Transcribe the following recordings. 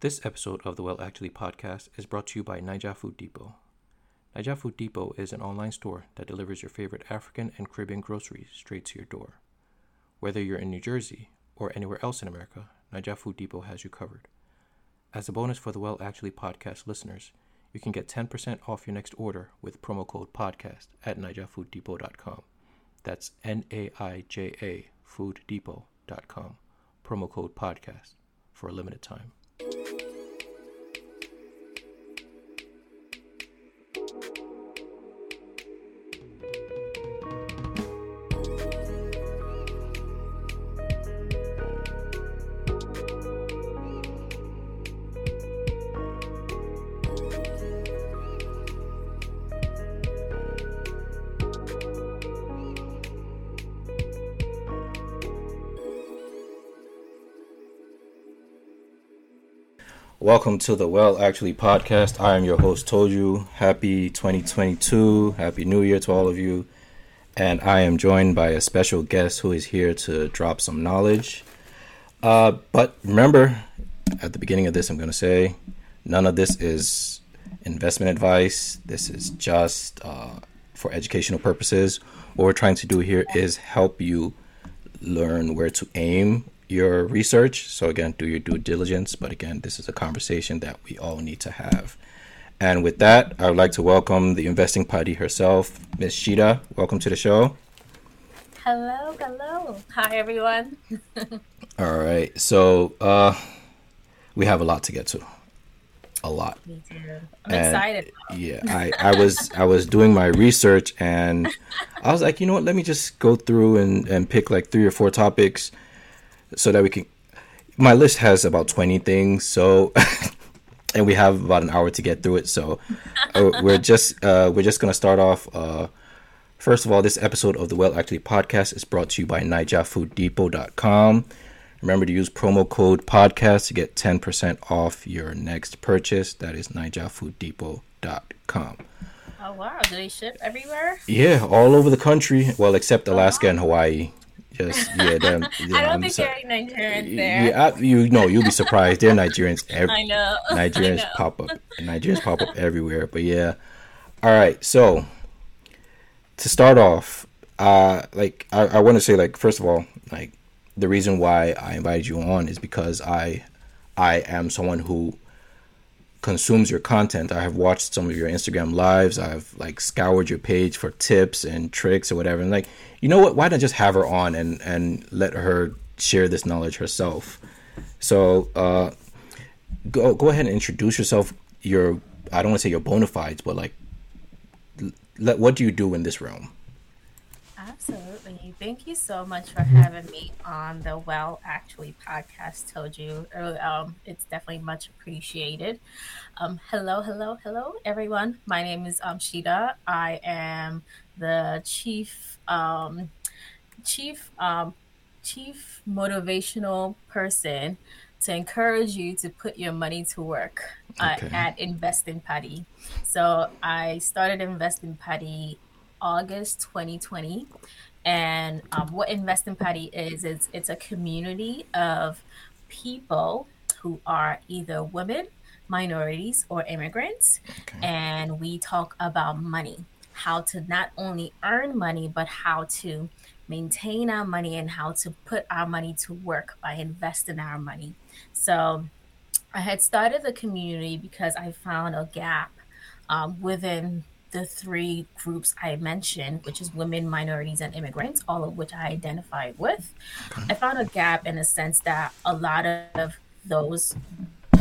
This episode of the Well Actually podcast is brought to you by Naija Food Depot. Naija Food Depot is an online store that delivers your favorite African and Caribbean groceries straight to your door. Whether you're in New Jersey or anywhere else in America, Naija Food Depot has you covered. As a bonus for the Well Actually podcast listeners, you can get 10% off your next order with promo code podcast at naijafooddepot.com. That's N A I J A fooddepot.com. Promo code podcast for a limited time. Welcome to the Well Actually podcast. I am your host, You. Happy 2022. Happy New Year to all of you. And I am joined by a special guest who is here to drop some knowledge. Uh, but remember, at the beginning of this, I'm going to say none of this is investment advice. This is just uh, for educational purposes. What we're trying to do here is help you learn where to aim your research. So, again, do your due diligence. But again, this is a conversation that we all need to have. And with that, I would like to welcome the Investingpadi herself, Miss Shida. Welcome to the show. Hello, hello. Hi, everyone. all right. So, uh, we have a lot to get to. A lot. Me too. I'm and excited. Yeah, I, I was I was doing my research and I was like, you know what, let me just go through and, and pick like three or four topics so that we can. My list has about twenty things, so and we have about an hour to get through it. So uh, we're just uh, we're just gonna start off. Uh, first of all, this episode of the Well Actually podcast is brought to you by NaijaFoodDepot.com. Remember to use promo code podcast to get 10% off your next purchase. That is NaijaFoodDepot.com. Oh, wow. Do they ship everywhere? Yeah, all over the country. Well, except Alaska and Hawaii just yeah, them. Yeah, I don't I'm think so, there are Nigerians there. Yeah, you know, you'll be surprised. There are Nigerians. Every, I know. Nigerians I know. pop up. Nigerians pop up everywhere. But yeah, all right. So to start off, uh, like I, I want to say, like first of all, like the reason why I invited you on is because I, I am someone who consumes your content. I have watched some of your Instagram lives. I've like scoured your page for tips and tricks or whatever. And like, you know what? Why not just have her on and and let her share this knowledge herself? So uh, go go ahead and introduce yourself. Your I don't want to say your bona fides, but like, let what do you do in this realm? Absolutely. Thank you so much for having me on the Well Actually podcast. Told you, um, it's definitely much appreciated. Um, hello, hello, hello, everyone. My name is um, Shida. I am the chief, um, chief, um, chief motivational person to encourage you to put your money to work uh, okay. at Investingpadi. So I started Investingpadi August 2020. And um, what Investingpadi is, is it's a community of people who are either women, minorities, or immigrants. Okay. And we talk about money, how to not only earn money, but how to maintain our money and how to put our money to work by investing our money. So I had started the community because I found a gap um, within the three groups I mentioned, which is women, minorities, and immigrants, all of which I identify with. Okay. I found a gap in a sense that a lot of those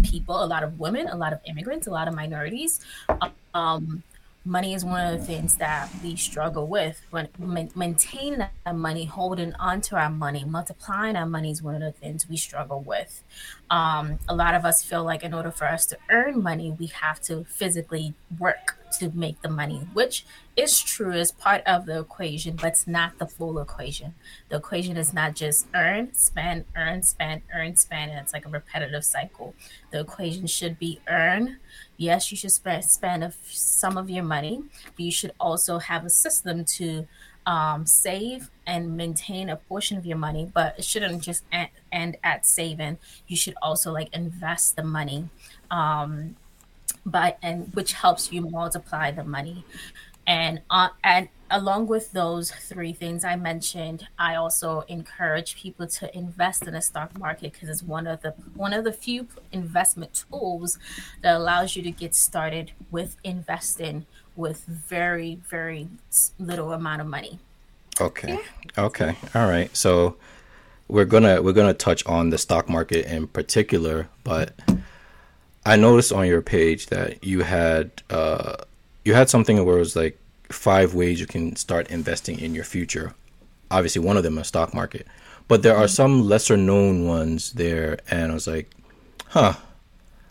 people, a lot of women, a lot of immigrants, a lot of minorities, um, money is one of the things that we struggle with when maintaining our money holding on to our money multiplying our money is one of the things we struggle with um, a lot of us feel like in order for us to earn money we have to physically work to make the money, which is true as part of the equation, but it's not the full equation. The equation is not just earn, spend, earn, spend, earn, spend, and it's like a repetitive cycle. The equation should be earn. Yes, you should spend spend some of your money, but you should also have a system to um, save and maintain a portion of your money, but it shouldn't just end at saving. You should also like invest the money, um, by and which helps you multiply the money. And uh, and along with those three things I mentioned, I also encourage people to invest in the stock market because it's one of the one of the few investment tools that allows you to get started with investing with very very little amount of money. Okay. Yeah. Okay. All right. So we're gonna we're gonna touch on the stock market in particular, but I noticed on your page that you had uh, you had something where it was like five ways you can start investing in your future. Obviously, one of them is stock market, but there are mm-hmm. some lesser known ones there, and I was like, huh.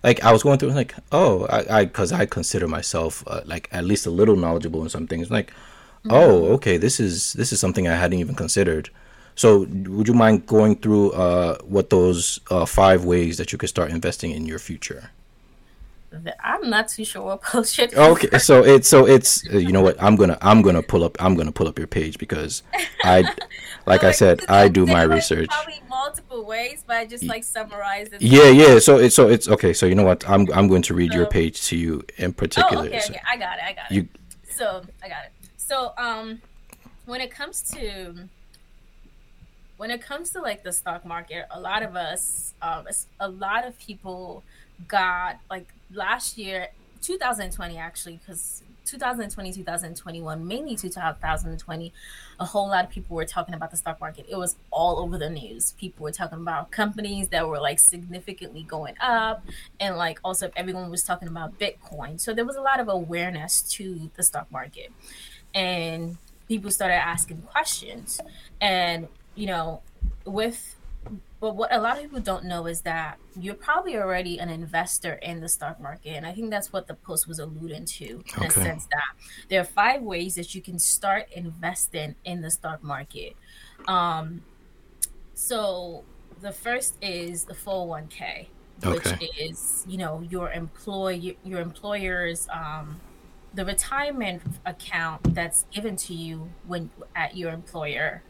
Like I was going through, I was like, oh, I, because I, I, consider myself uh, like at least a little knowledgeable in some things. Like, mm-hmm. oh, okay, this is this is something I hadn't even considered. So, would you mind going through uh, what those uh, five ways that you could start investing in your future? I'm not too sure what post. Okay, so it's so it's uh, you know what I'm gonna I'm gonna pull up I'm gonna pull up your page because I, like I said, I do my research. Probably multiple ways, but I just like summarize it. Yeah, yeah. So it's so it's okay. So you know what I'm I'm going to read so, your page to you in particular. Oh, okay, so okay. I got it. I got it. You, so I got it. So um, when it comes to when it comes to like the stock market, a lot of us, um, a lot of people got like last year 2020 actually because 2020 2021 mainly 2020 a whole lot of people were talking about the stock market. It was all over the news. People were talking about companies that were like significantly going up and like also everyone was talking about bitcoin. So there was a lot of awareness to the stock market. And people started asking questions. And you know with but what a lot of people don't know is that you're probably already an investor in the stock market. And I think that's what the post was alluding to in okay. a sense that there are five ways that you can start investing in the stock market. Um, so the first is the 401k, okay. which is, you know, your employer, your employer's, um, the retirement account that's given to you when at your employer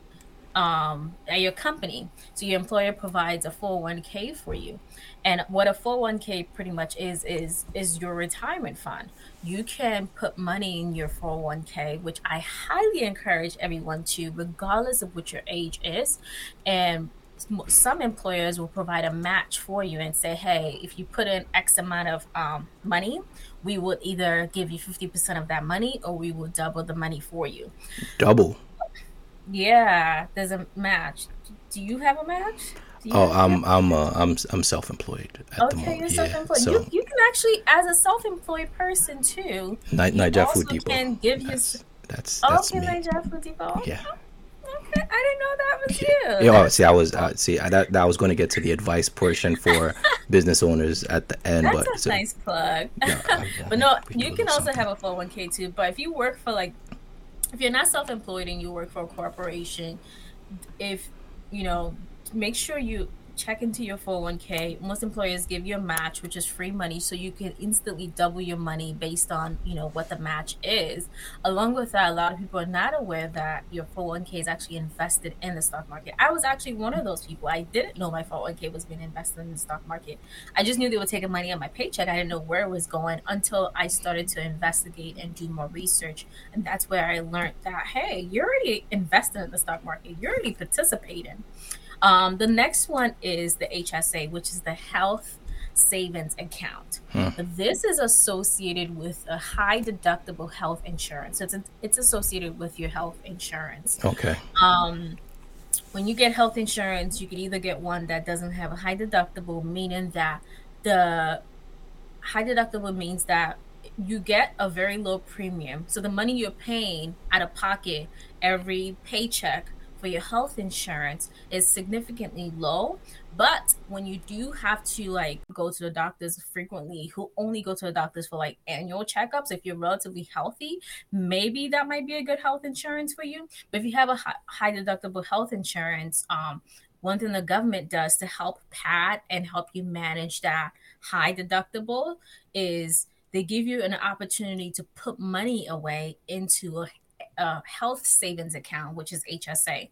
um, at your company. So your employer provides a 401k for you. And what a 401k pretty much is is is your retirement fund. You can put money in your 401k, which I highly encourage everyone to regardless of what your age is. And some employers will provide a match for you and say, hey, if you put in X amount of um, money, we would either give you 50% of that money or we will double the money for you. Double. Yeah, there's a match. Do you have a match? Oh, I'm I'm uh, I'm I'm self-employed at okay, the moment. you're self-employed. Yeah, so. you, you can actually, as a self-employed person too, Ni- Naija Food Depot. Can give that's, you. That's that's okay, me. Naija Food Depot. Yeah. Okay, I didn't know that was you. Yeah, oh, see, I was uh, see I, that, that I was going to get to the advice portion for business owners at the end, That's but a so, nice plug. Yeah, I, I, but no, you can also something. have a 401k too. But if you work for like if you're not self-employed and you work for a corporation if you know make sure you check into your 401k most employers give you a match which is free money so you can instantly double your money based on you know what the match is. Along with that a lot of people are not aware that your 401k is actually invested in the stock market. I was actually one of those people. I didn't know my 401k was being invested in the stock market. I just knew they were taking money on my paycheck. I didn't know where it was going until i started to investigate and do more research and that's where i learned that hey you're already invested in the stock market. You're already participating um, the next one is the HSA, which is the Health Savings Account. Hmm. This is associated with a high deductible health insurance. So it's, it's associated with your health insurance. Okay. Um, when you get health insurance, you can either get one that doesn't have a high deductible, meaning that the high deductible means that you get a very low premium. So the money you're paying out of pocket every paycheck for your health insurance is significantly low but when you do have to like go to the doctors frequently who only go to the doctors for like annual checkups if you're relatively healthy maybe that might be a good health insurance for you. But if you have a high, deductible health insurance um one thing the government does to help pad and help you manage that high deductible is they give you an opportunity to put money away into a a health savings account, which is HSA.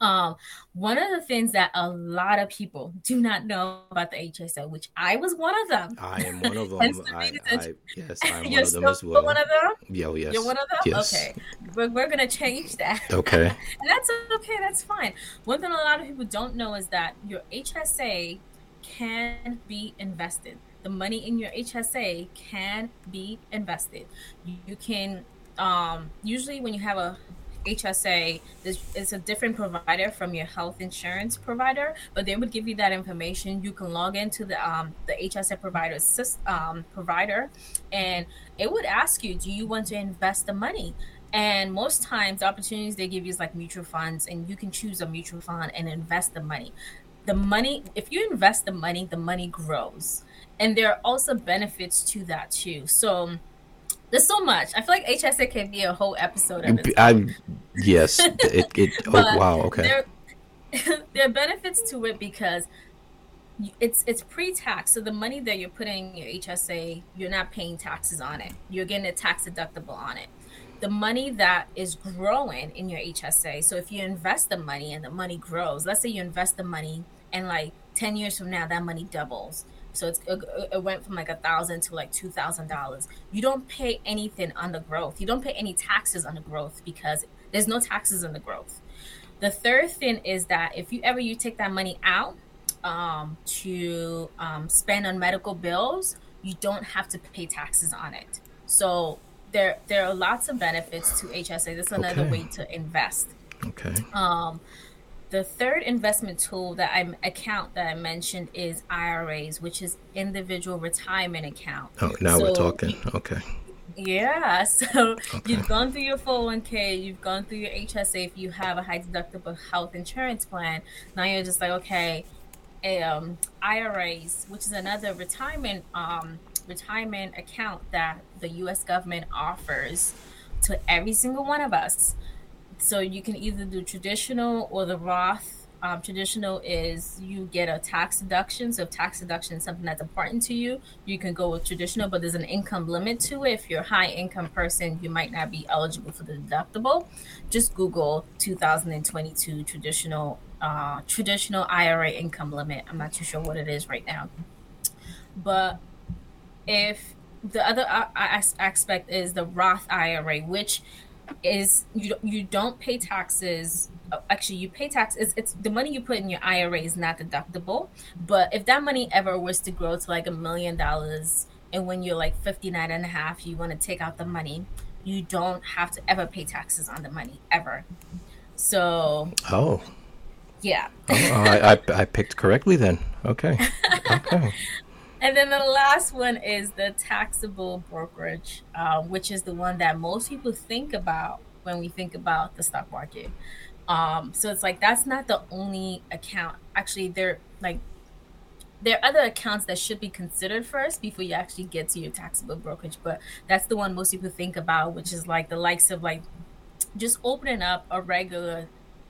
Um, one of the things that a lot of people do not know about the HSA, which I was one of them. I am one of them. I, I, yes, I'm one of them as well. One of them. Yeah, oh, yes. You're one of them. Yes. Okay, we're, we're gonna change that. Okay. and that's okay. That's fine. One thing a lot of people don't know is that your HSA can be invested. The money in your HSA can be invested. You, you can um, usually when you have a HSA it's a different provider from your health insurance provider, but they would give you that information. You can log into the um, the HSA provider um, provider, and it would ask you, do you want to invest the money? And most times, the opportunities they give you is like mutual funds, and you can choose a mutual fund and invest the money. The money, if you invest the money, the money grows, and there are also benefits to that too. So there's so much. I feel like HSA can be a whole episode of it. I yes, it, it oh wow, okay. There, there are benefits to it because it's it's pre-tax. So the money that you're putting in your HSA, you're not paying taxes on it. You're getting a tax deductible on it. The money that is growing in your HSA. So if you invest the money and the money grows, let's say you invest the money and like 10 years from now that money doubles so it's it, it went from like a thousand to like two thousand dollars. You don't pay anything on the growth. You don't pay any taxes on the growth because there's no taxes on the growth. The third thing is that if you ever you take that money out um, to um, spend on medical bills, you don't have to pay taxes on it. So there there are lots of benefits to HSA. That's another okay. way to invest. Okay. Um, the third investment tool that I account that I mentioned is IRAs, which is individual retirement account. Oh, now so, we're talking. Okay. Yeah, so okay. you've gone through your 401k, you've gone through your HSA if you have a high deductible health insurance plan. Now you're just like, okay, um, IRAs, which is another retirement um, retirement account that the U.S. government offers to every single one of us. So you can either do traditional or the Roth. Um, traditional is you get a tax deduction. So if tax deduction is something that's important to you, you can go with traditional, but there's an income limit to it. If you're a high income person, you might not be eligible for the deductible. Just Google 2022 traditional uh, traditional IRA income limit. I'm not too sure what it is right now, but if the other uh, aspect is the Roth IRA, which is you you don't pay taxes uh, actually you pay tax it's, it's the money you put in your ira is not deductible but if that money ever was to grow to like a million dollars and when you're like 59 and a half you want to take out the money you don't have to ever pay taxes on the money ever. So oh. yeah. Oh, I, I, I picked correctly then. Okay. Okay and then the last one is the taxable brokerage, uh, which is the one that most people think about when we think about the stock market. Um, so it's like that's not the only account. Actually, they're like there are other accounts that should be considered first before you actually get to your taxable brokerage. But that's the one most people think about, which is like the likes of like just opening up a regular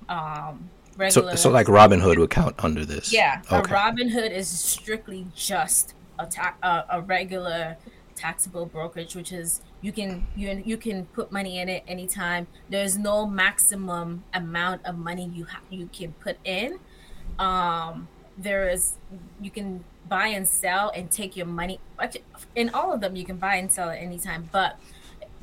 um, Regular. So, so like Robinhood would count under this. Yeah, okay. Robinhood is strictly just a, ta- a, a regular taxable brokerage, which is you can you you can put money in it anytime. There's no maximum amount of money you ha- you can put in. Um, there is you can buy and sell and take your money. In all of them, you can buy and sell at any time, but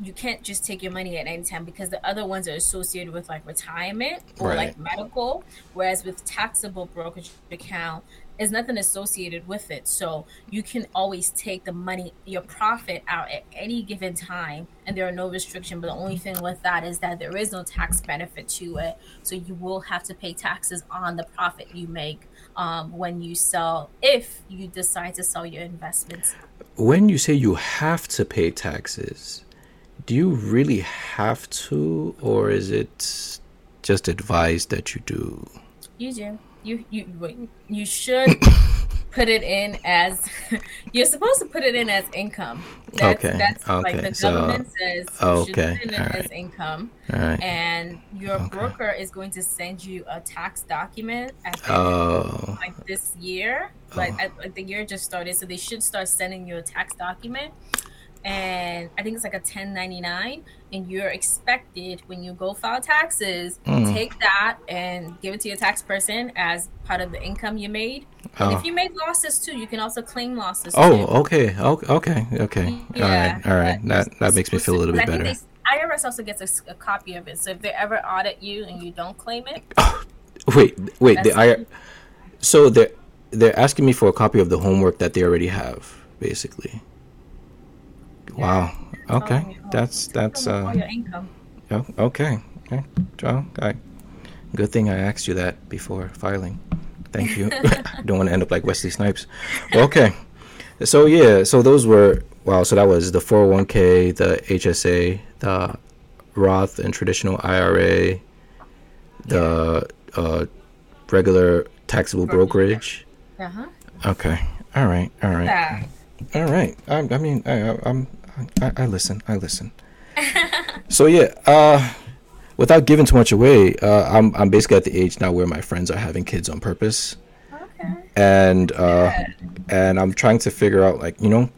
you can't just take your money at any time because the other ones are associated with like retirement or right. like medical. Whereas with taxable brokerage account, is nothing associated with it. So you can always take the money, your profit out at any given time, and there are no restriction. But the only thing with that is that there is no tax benefit to it. So you will have to pay taxes on the profit you make um, when you sell, if you decide to sell your investments. When you say you have to pay taxes, do you really have to, or is it just advised that you do? You do you you you should put it in as you're supposed to put it in as income. That's, okay. That's okay. like the government so, says you okay. should put it in right. as income. And your okay. broker is going to send you a tax document at the oh. like this year. Like, oh. at, like the year just started, so they should start sending you a tax document and I think it's like a 1099 and you're expected when you go file taxes mm. take that and give it to your tax person as part of the income you made. And if oh. you make losses too you can also claim losses oh too. okay. Okay. Okay. Yeah, all right. All right. That that makes me feel a little bit better. they, IRS also gets a, a, copy of it. So if they ever audit you and you don't claim it wait wait the IR so they're they're asking me for a copy of the homework that they already have basically Wow. Okay. That's that's uh. Oh, okay. Okay. Well, I, good thing I asked you that before filing. Thank you. I Don't want to end up like Wesley Snipes. Okay. So yeah. So those were wow. So that was the 401k, the HSA, the Roth and traditional IRA, the uh, regular taxable brokerage. Uh huh. Okay. All right. All right. Yeah. All right. I, I mean, I, I'm I, I listen. I listen. so yeah, uh, without giving too much away, uh, I'm I'm basically at the age now where my friends are having kids on purpose. Okay. And uh, and I'm trying to figure out like you know,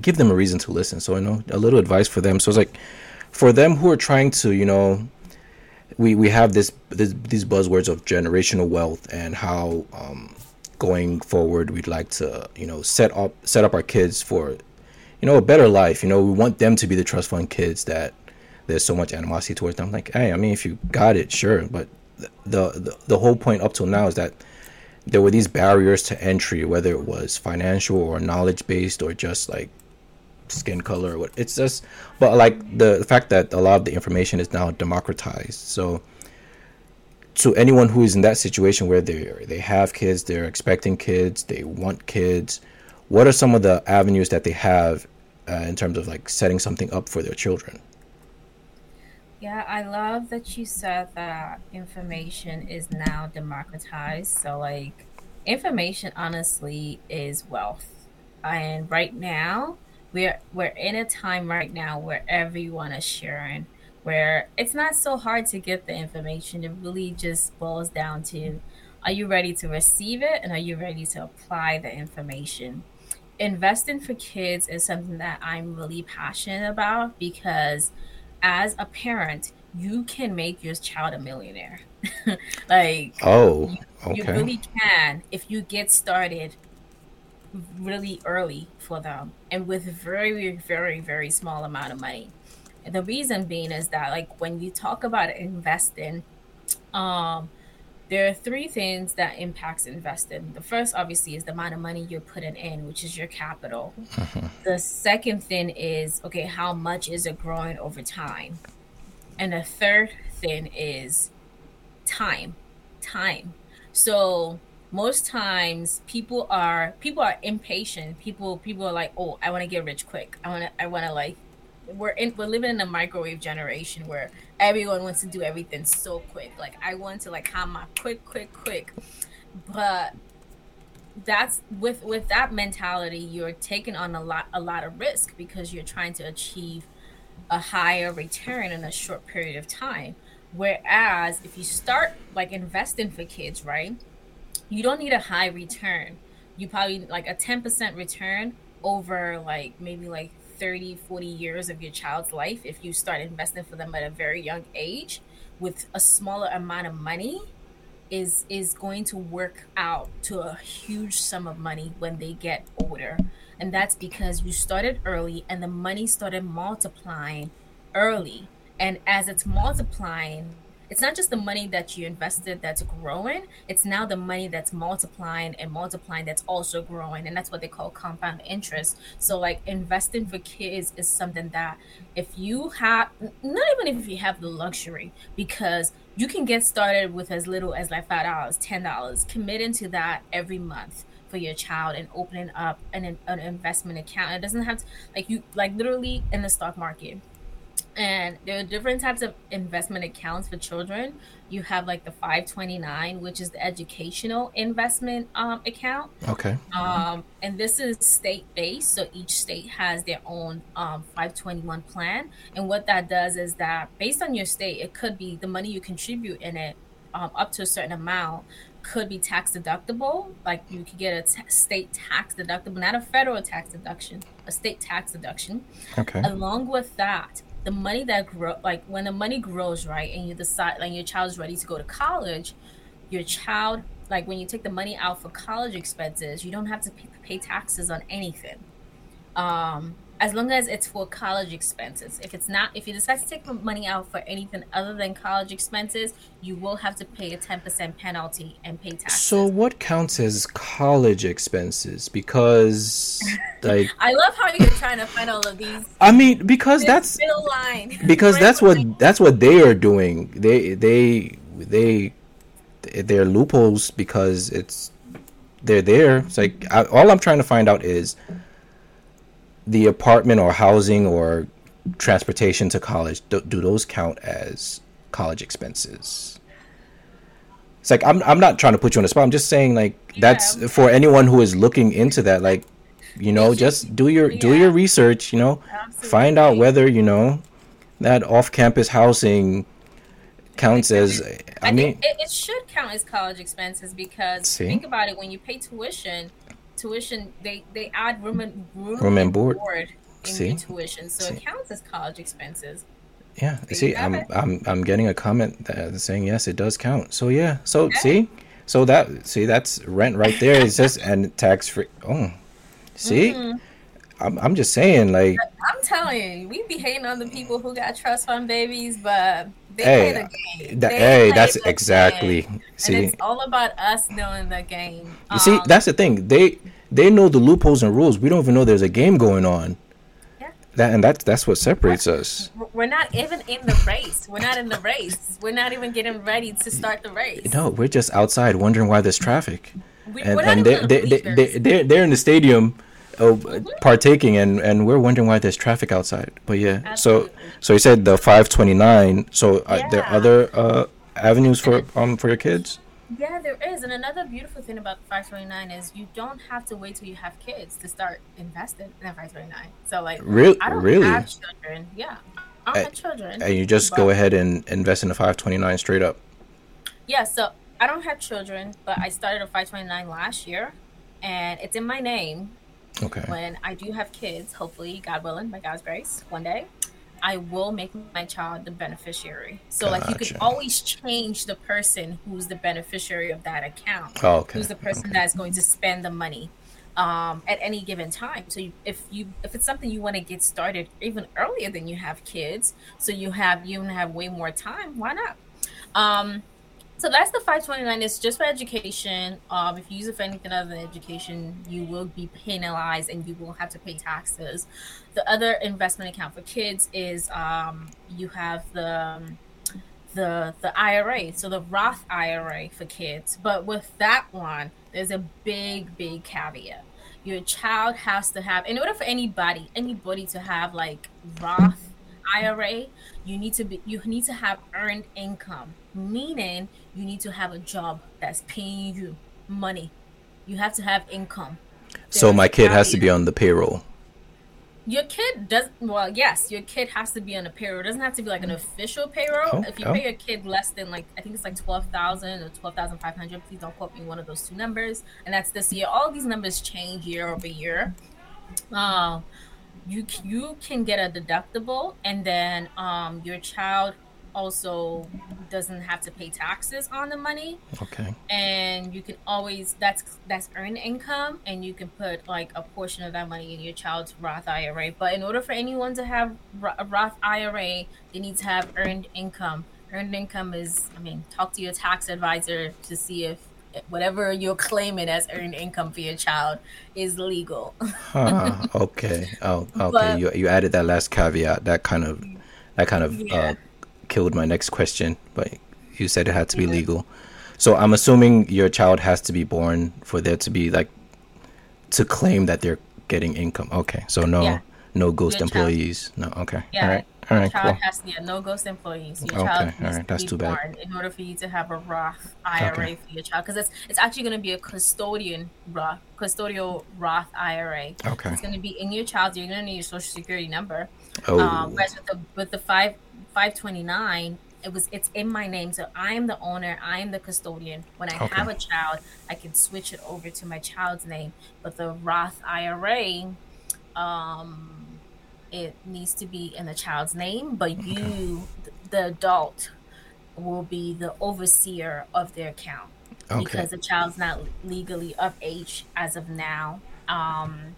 give them a reason to listen. So you know, a little advice for them. So it's like, for them who are trying to you know, we we have this, this these buzzwords of generational wealth and how um, going forward we'd like to you know set up set up our kids for you know, a better life. You know, we want them to be the trust fund kids that there's so much animosity towards them. Like, hey, I mean, if you got it, sure, but the, the the whole point up till now is that there were these barriers to entry, whether it was financial or knowledge based or just like skin color or what. It's just, but like the, the fact that a lot of the information is now democratized. So to anyone who is in that situation where they they have kids, they're expecting kids, they want kids what are some of the avenues that they have uh, in terms of like setting something up for their children? Yeah, I love that you said that information is now democratized. So, like, information honestly is wealth. And right now, we're we're in a time right now where everyone is sharing, where it's not so hard to get the information. It really just boils down to are you ready to receive it and are you ready to apply the information? Investing for kids is something that I'm really passionate about because as a parent, you can make your child a millionaire. like oh, okay. you really can if you get started really early for them and with very very very small amount of money. And the reason being is that like when you talk about investing um there are three things that impacts investing. The first, obviously, is the amount of money you're putting in, which is your capital. Mm-hmm. The second thing is, okay, how much is it growing over time? And the third thing is time. Time. So most times people are people are impatient. People people are like, oh, I want to get rich quick. I want to I want to like we're in we're living in a microwave generation where everyone wants to do everything so quick. Like I want to like have my quick, quick, quick. But that's with with that mentality, you're taking on a lot a lot of risk because you're trying to achieve a higher return in a short period of time. Whereas if you start like investing for kids, right? You don't need a high return. You probably like a 10% return over like maybe like 30, 40 years of your child's life if you start investing for them at a very young age with a smaller amount of money is is going to work out to a huge sum of money when they get older. And that's because you started early and the money started multiplying early. And as it's multiplying, it's not just the money that you invested that's growing it's now the money that's multiplying and multiplying that's also growing and that's what they call compound interest. So like investing for kids is something that if you have not even if you have the luxury because you can get started with as little as like five dollars ten dollars committing to that every month for your child and opening up an, an investment account. It doesn't have to like you like literally in the stock market and there are different types of investment accounts for children you have like the 529 which is the educational investment um, account okay um, and this is state based so each state has their own um, 521 plan and what that does is that based on your state it could be the money you contribute in it um, up to a certain amount could be tax deductible. Like you could get a t- state tax deductible, not a federal tax deduction, a state tax deduction. Okay. Along with that, the money that grow like when the money grows, right, and you decide like your child is ready to go to college, your child like when you take the money out for college expenses, you don't have to pay, pay taxes on anything. Um, as long as it's for college expenses. If it's not, if you decide to take money out for anything other than college expenses, you will have to pay a 10% penalty and pay taxes. So what counts as college expenses? Because like I love how you're trying to find all of these. I mean, because that's middle line. because that's what that's what they are doing. They they they they're loopholes because it's they're there. It's like I, all I'm trying to find out is the apartment or housing or transportation to college. Do, do those count as college expenses? It's like I'm I'm not trying to put you on the spot. I'm just saying like that's Yeah. for anyone who is looking into that. Like you know, just do your do your research. You know, find out whether you know that off-campus housing counts as. I I mean, it, it should count as college expenses because See? think about it when you pay tuition, tuition they they add room and room, Room and board. in See? your tuition, so See? it counts as college expenses. yeah. There See, I'm it. I'm I'm getting a comment that saying yes, it does count. So yeah. So Okay. see, so that see that's rent right there. It's just and tax free. Oh, see, Mhm. I'm I'm just saying like I'm telling you, we be hating on the people who got trust fund babies, but they Hey, play the game. that, hey, that's exactly. game. See, and it's all about us knowing the game. You see, Um, that's the thing. They they know the loopholes and rules. We don't even know there's a game going on. Yeah. That and that's that's what separates us. we're not even in the race. We're not in the race. We're not even getting ready to start the race. No, we're just outside wondering why there's traffic. We, And and they the they they they're, they're in the stadium uh, partaking and and we're wondering why there's traffic outside. But yeah. So Absolutely. so you said the 529. So are there other uh avenues for um for your kids? Yeah, there is. And another beautiful thing about 529 is you don't have to wait till you have kids to start investing in a 529. So, like, Real I don't really? have children. Yeah. I don't Uh, have children. And you just go ahead and invest in the 529 straight up. Yeah, so I don't have children, but I started a 529 last year and it's in my name. Okay. When I do have kids, hopefully, God willing, by God's grace, one day, I will make my child the beneficiary. So, like, you Gotcha. can always change the person who's the beneficiary of that account. Oh, okay. Who's the person that's going to spend the money um, at any given time? So, you, if you if it's something you want to get started even earlier than you have kids, so you have you have way more time, why not? Um, so that's the 529. It's just for education. Um, if you use it for anything other than education, you will be penalized and you will have to pay taxes. The other investment account for kids is um, you have the um, the the IRA, so the Roth IRA for kids. But with that one, there's a big big caveat. Your child has to have, in order for anybody anybody to have like Roth IRA, you need to be you need to have earned income, meaning you need to have a job that's paying you money. You have to have income. So There's my kid has to be on the payroll. Your kid does well. Yes, your kid has to be on a payroll. It doesn't have to be like an official payroll. Oh, if you oh. pay your kid less than like I think it's like twelve thousand or twelve thousand five hundred, please don't quote me one of those two numbers. And that's this year. All these numbers change year over year. Uh, you you can get a deductible, and then um, your child also doesn't have to pay taxes on the money. Okay. and you can always that's that's earned income and you can put like a portion of that money in your child's roth ira but in order for anyone to have a roth ira they need to have earned income. Earned income is i mean talk to your tax advisor to see if whatever you're claiming as earned income for your child is legal Huh, okay. Oh, okay. But- you you added that last caveat. That kind of that kind of Yeah. uh, killed my next question. But you said it had to be legal. So I'm assuming your child has to be born for there to be like to claim that they're getting income. Okay. So no Yeah. no ghost Your child. employees. No. Okay. Yeah. All right. All right. child Cool. has to yeah, no ghost employees. Your Okay, child all right, to that's be too bad. in order for you to have a Roth IRA Okay. for your child, because it's it's actually going to be a custodian Roth custodial Roth IRA. Okay. It's going to be in your child. You're going to need your social security number. Oh. Um, whereas with the with the five five twenty nine, it was it's in my name, so I am the owner. I am the custodian. When I Okay. have a child, I can switch it over to my child's name. But the Roth IRA, um, it needs to be in the child's name, but you, th- the adult, will be the overseer of their account Okay. because the child's not legally of age as of now. Um,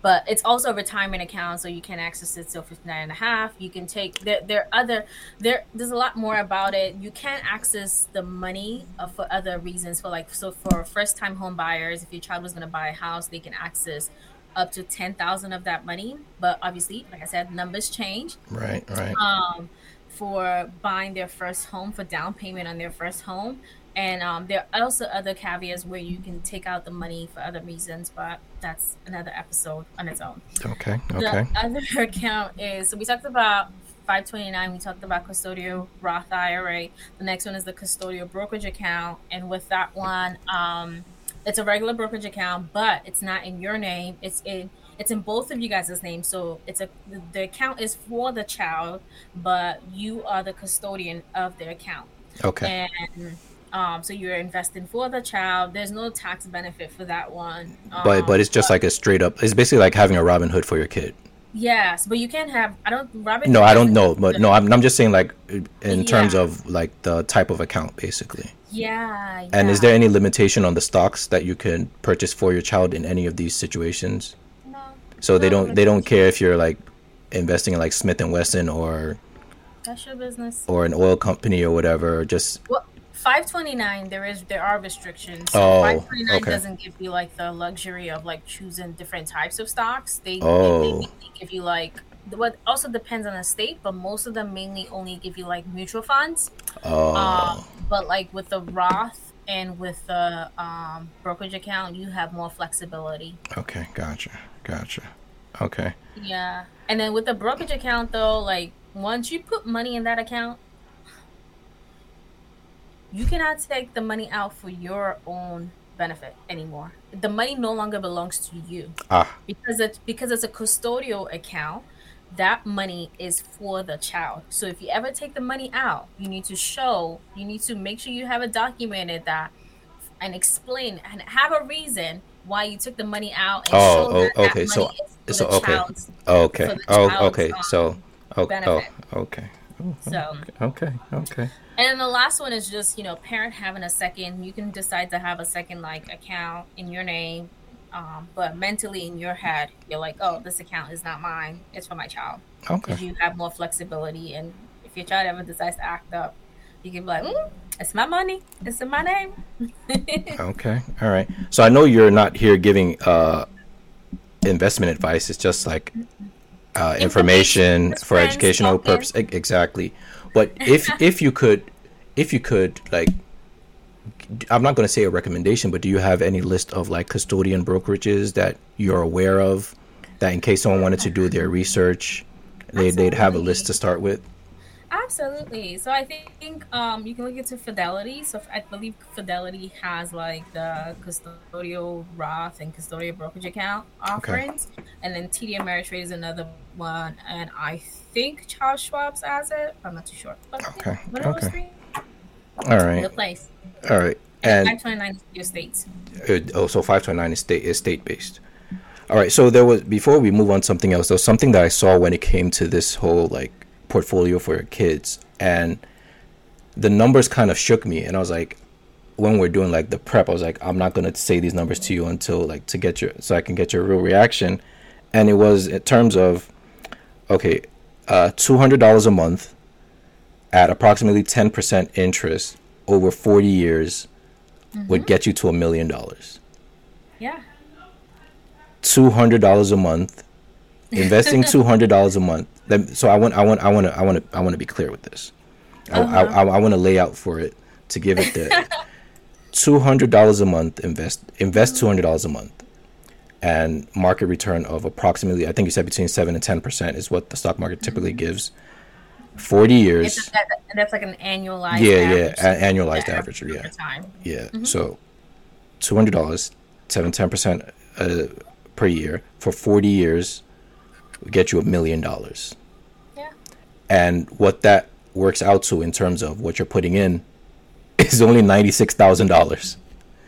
but it's also a retirement account, so you can access it till 59 and a half. You can take there. There are other there. There's a lot more about it. You can access the money uh, for other reasons. For like so for first time home buyers, if your child was going to buy a house, they can access up to 10,000 of that money. But obviously, like I said, numbers change Right. Right. um, for buying their first home for down payment on their first home. And um, there are also other caveats where you can take out the money for other reasons, but that's another episode on its own. Okay. Okay. The other account is so we talked about 529, we talked about custodial Roth IRA. The next one is the custodial brokerage account. And with that one, um, it's a regular brokerage account, but it's not in your name. It's in it's in both of you guys' names. So it's a the, account is for the child, but you are the custodian of the account. Okay. And um, so you're investing for the child. There's no tax benefit for that one. But Um, but it's just like a straight up. It's basically like having a Robinhood for your kid. Yes, but you can't have. I don't. Robin. No, I don't know, but no, I'm I'm just saying like in terms of like the type of account, basically. Yeah. And is there any limitation on the stocks that you can purchase for your child in any of these situations? No. So they don't they don't care if you're like investing in like Smith and Wesson or That's your business. or an oil company or whatever. Just Well, 529 there is there are restrictions. Oh, 529 okay. doesn't give you like the luxury of like choosing different types of stocks. They, they, Oh. they give you like what also depends on the state, but most of them mainly only give you like mutual funds. oh Um, but like with the Roth and with the um, brokerage account, you have more flexibility. okay, gotcha, gotcha. Okay, Yeah. And then with the brokerage account though, like once you put money in that account, you cannot take the money out for your own benefit anymore. The money no longer belongs to you. ah, Because it's because it's a custodial account, that money is for the child. So if you ever take the money out, you need to show, you need to make sure you have it documented that and explain and have a reason why you took the money out and Oh, show oh, that that okay, so- is for so, the okay. child's okay, for the oh, child's, okay. um, So, oh, oh, okay, So, okay, okay. and then the last one is just you know parent having a second. You can decide to have a second like account in your name, um, but mentally in your head you're like, oh, this account is not mine. It's for my child Okay. you have more flexibility. And if your child ever decides to act up, you can be like, mm, it's my money. It's in my name. Okay. All right. So I know you're not here giving uh investment advice. It's just like uh, information Just for educational talking. purpose. E- Exactly. But if if you could, if you could like, I'm not going to say a recommendation, but do you have any list of like custodian brokerages that you're aware of that in case someone wanted to do their research, they they'd have a list to start with. Absolutely. So I think um, you can look into Fidelity. So I believe Fidelity has like the custodial Roth and custodial brokerage account offerings, and then TD Ameritrade is another one, and I think Charles Schwab's has it. I'm not too sure. But yeah, Okay, those okay. All right. The place. All right. And 529 is your states. Uh, oh, so 529 is state is state based. All right. So there was before we move on to something else. There was something that I saw when it came to this whole like portfolio for your kids, and the numbers kind of shook me. And I was like, when we're doing like the prep, I was like, I'm not gonna say these numbers to you until like to get your so I can get your real reaction. And it was in terms of okay, uh, two hundred dollars a month at approximately ten percent interest over forty years would mm-hmm. get you to a million dollars. Yeah. Two hundred dollars a month, investing two hundred dollars a month. So I want, I want, I want to, I want to, I want to be clear with this. I, I, uh-huh. I, I want to lay out for it to give it the two hundred dollars a month. Invest, invest two hundred dollars a month, and market return of approximately, I think you said between seven and ten percent is what the stock market typically mm-hmm. gives. Forty years. It's that, that's like an annualized Yeah, average. yeah, a- annualized Yeah, average. Yeah. time. Yeah. So two hundred dollars, seven ten percent uh, per year for forty years, would get you a million dollars. Yeah. And what that works out to in terms of what you're putting in is only ninety six thousand dollars.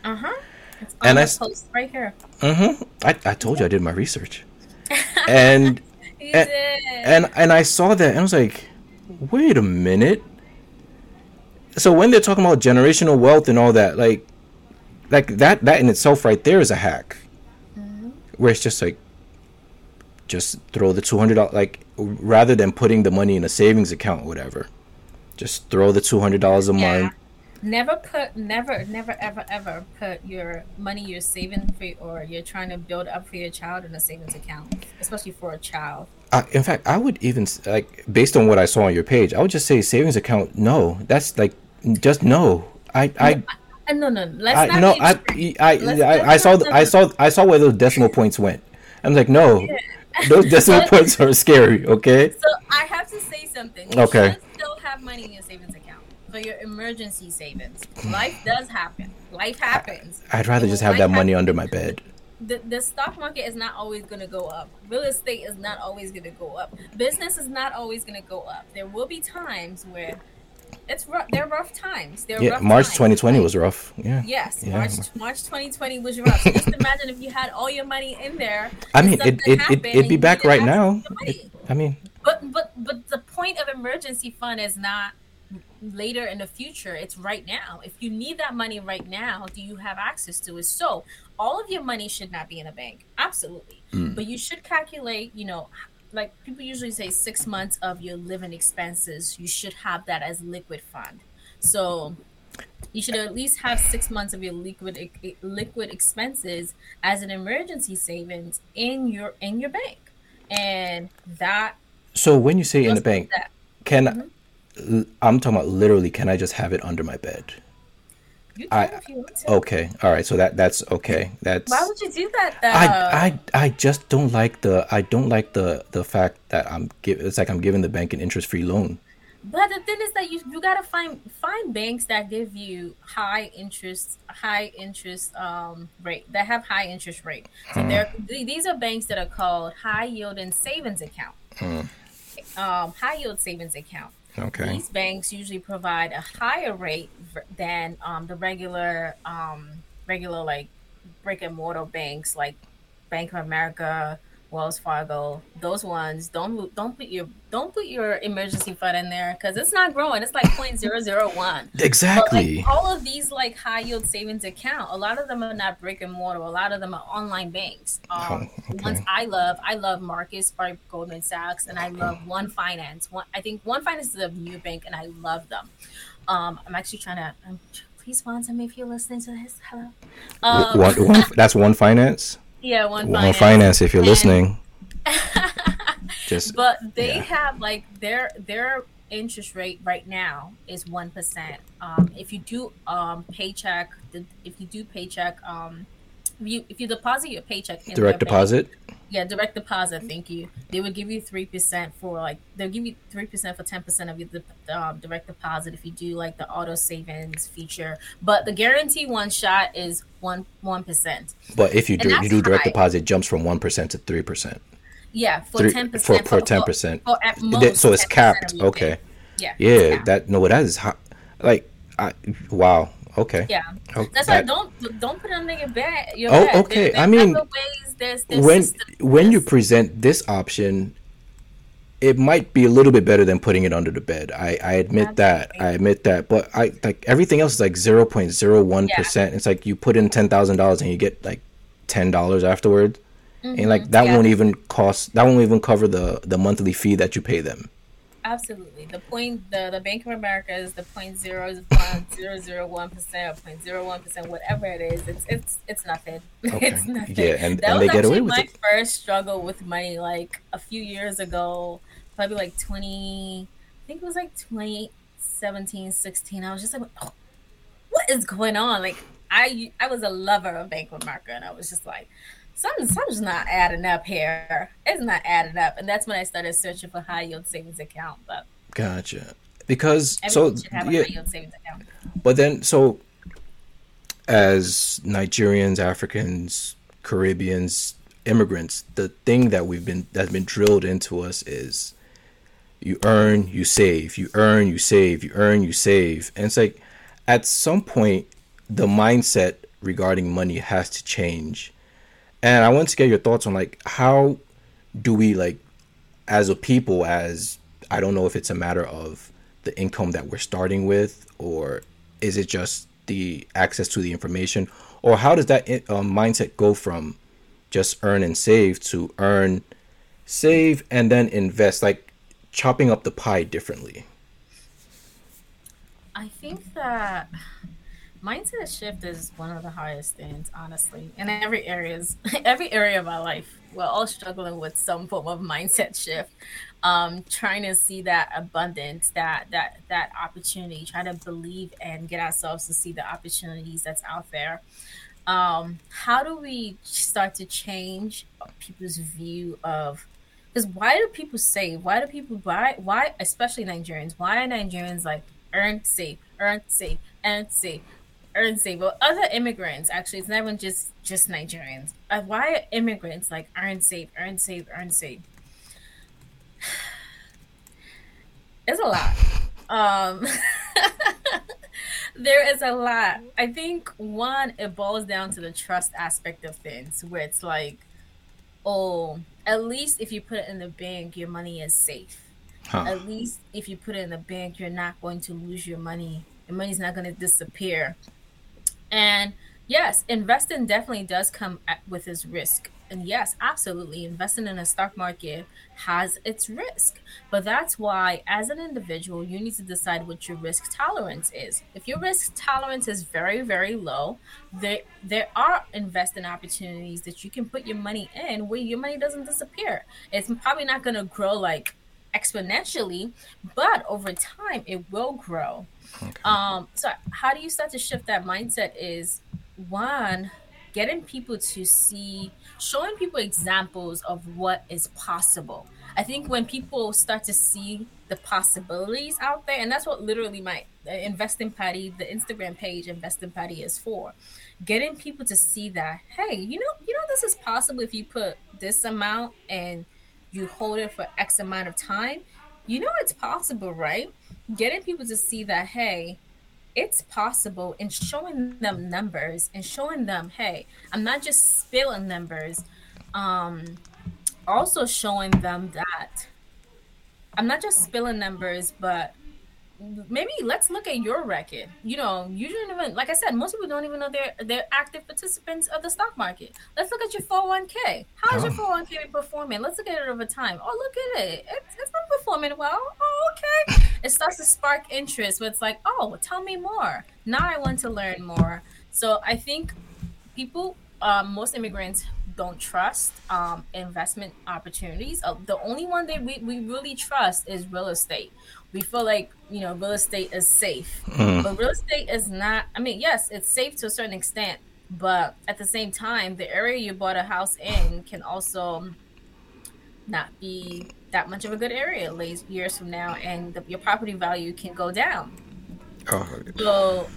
Uh huh. And I post right here. Mm-hmm. I, I told you I did my research, and and, and and I saw that and I was like, wait a minute. So when they're talking about generational wealth and all that, like, like that that in itself right there is a hack, mm-hmm. where it's just like, just throw the two hundred dollars like rather than putting the money in a savings account, or whatever, just throw the two hundred dollars a Yeah. month. Never put, never, never, ever, ever put your money you're saving for or you're trying to build up for your child in a savings account, especially for a child. Uh, in fact, I would even like based on what I saw on your page, I would just say savings account. No, that's like just no. I I Uh, no, no, let's I not no I. I, Let's- I, let's I saw not- th- I saw I saw where those decimal points went. I'm like, no, those decimal points are scary. Okay, So I have to say something. You Okay. still have money in your savings account for your emergency savings. Life does happen. Life happens. I'd rather And just have that money happens, under my bed. the, the stock market is not always going to go up. Real estate is not always going to go up. Business is not always going to go up. There will be times where it's rough. They're rough times. They're Yeah, rough March times. 2020 Like, was rough. Yeah. Yes, Yeah. March March 2020 was rough. So just imagine if you had all your money in there. I mean, it, it, it, it'd be back right now. to the money. It- I mean, But but but the point of emergency fund is not later in the future. It's right now. If you need that money right now, do you have access to it? So all of your money should not be in a bank. Absolutely. But you should calculate, you know, like people usually say six months of your living expenses, you should have that as liquid fund. So you should at least have six months of your liquid liquid expenses as an emergency savings in your in your bank, and that so when you say in the bank, that. can Mm-hmm. I'm talking about literally? Can I just have it under my bed? I- can if you want to. Okay, all right. So that that's okay. That's Why would you do that though? I, I I just don't like the I don't like the the fact that I'm give it's like I'm giving the bank an interest free loan. But the thing is that you you gotta find find banks that give you high interest high interest um rate that have high interest rate. So Hmm. they're these are banks that are called high yield and savings account. Um, high yield savings account. Okay. These banks usually provide a higher rate than um, the regular um, regular like brick and mortar banks like Bank of America, Wells Fargo. Those ones don't don't put your don't put your emergency fund in there because it's not growing. It's like 0.001. Exactly. like all of these like high yield savings account, a lot of them are not brick and mortar. A lot of them are online banks. Um, Oh, okay. ones I love, I love Marcus by Goldman Sachs, and I love One Finance. One, I think One Finance is a new bank, and I love them. Um, I'm actually trying to. Um, please sponsor me if you're listening to this. Hello. Um, one, one, that's one finance. Yeah, One One Finance. finance. If you're And- listening, just but they Yeah. have like their their interest rate right now is one percent. Um, if you do um paycheck, if you do paycheck, um, if you if you deposit your paycheck direct bank- deposit. Yeah, direct deposit. Thank you. They would give you three percent for like they'll give you three percent for ten percent of your um, direct deposit if you do like the auto savings feature. But the guarantee one shot is one one percent. But if you do you do direct high. deposit, it jumps from one percent to three percent. Yeah, for ten percent. for ten percent. For at most, So it's 10% capped. Okay. pay. Yeah. Yeah. That no, that is hot. Like, I wow. Okay. Yeah, Oh, that's why that- don't don't put it under your bed. Your Oh, bed. okay. There- I mean, ways. There's, there's when when you present this option it might be a little bit better than putting it under the bed i i admit that i admit that but i like everything else is like 0.01% it's like you put in $10000 and you get like $10 afterward and like that Mm-hmm. yeah. won't even cost that won't even cover the the monthly fee that you pay them absolutely the point the the Bank of America is the point zero zero zero one percent or point zero one percent whatever it is. It's it's it's nothing. Okay. It's nothing. Yeah, and- that and was they get away actually my it. first struggle with money like a few years ago, probably like twenty. I think it was like 2017, 16. I was just like, oh, what is going on? Like I I was a lover of Bank of America, and I was just like, something something's not adding up here. It's not adding up, and that's when I started searching for high yield savings account. But gotcha because so everyone a yeah high yield savings account. But then, so as Nigerians, Africans, Caribbeans, immigrants, the thing that we've been that's been drilled into us is you earn, you save, you earn, you save, you earn, you save. And it's like at some point the mindset regarding money has to change. And I want to get your thoughts on like how do we like as a people as I don't know if it's a matter of the income that we're starting with or is it just the access to the information or how does that uh, mindset go from just earn and save to earn save and then invest? Like chopping up the pie differently. I think that mindset shift is one of the hardest things honestly in every areas every area of our life. We're all struggling with some form of mindset shift. Um, trying to see that abundance that that that opportunity trying to believe and get ourselves to see the opportunities that's out there. Um, how do we start to change people's view of because why do people say why do people why why especially nigerians why are nigerians like earn save earn save earn save earn save but other immigrants actually it's not even just just nigerians. Uh, why are immigrants like earn safe, earn safe, earn safe? it's a lot. Um there is a lot. I think one it boils down to the trust aspect of things where it's like oh at least if you put it in the bank your money is safe. Huh. at least if you put it in the bank you're not going to lose your money. Your money's not going to disappear and yes, investing definitely does come with its risk. And yes, absolutely, investing in a stock market has its risk. But that's why, as an individual, you need to decide what your risk tolerance is. If your risk tolerance is very, very low, there there are investing opportunities that you can put your money in where your money doesn't disappear. It's probably not going to grow like exponentially, but over time it will grow. Okay. Um, so how do you start to shift that mindset is one, getting people to see, showing people examples of what is possible. I think when people start to see the possibilities out there, and that's what literally my uh, Investingpadi, the Instagram page Investingpadi is for, getting people to see that, hey, you know, you know, this is possible if you put this amount and you hold it for X amount of time. You know, it's possible, right? getting people to see that hey it's possible and showing them numbers and showing them hey i'm not just spilling numbers um also showing them that i'm not just spilling numbers but maybe let's look at your record. You know, you don't even like I said, most people don't even know they're they're active participants of the stock market. Let's look at your 401k. How's oh. your 401k performing? Let's look at it over time. Oh, look at it. It's, it's been performing well. Oh, okay. It starts to spark interest where it's like, oh, tell me more. Now I want to learn more. So I think people, um, most immigrants don't trust um, investment opportunities. Uh, the only one that we, we really trust is real estate we feel like you know real estate is safe mm. but real estate is not i mean yes it's safe to a certain extent but at the same time the area you bought a house in can also not be that much of a good area years from now and the, your property value can go down oh. so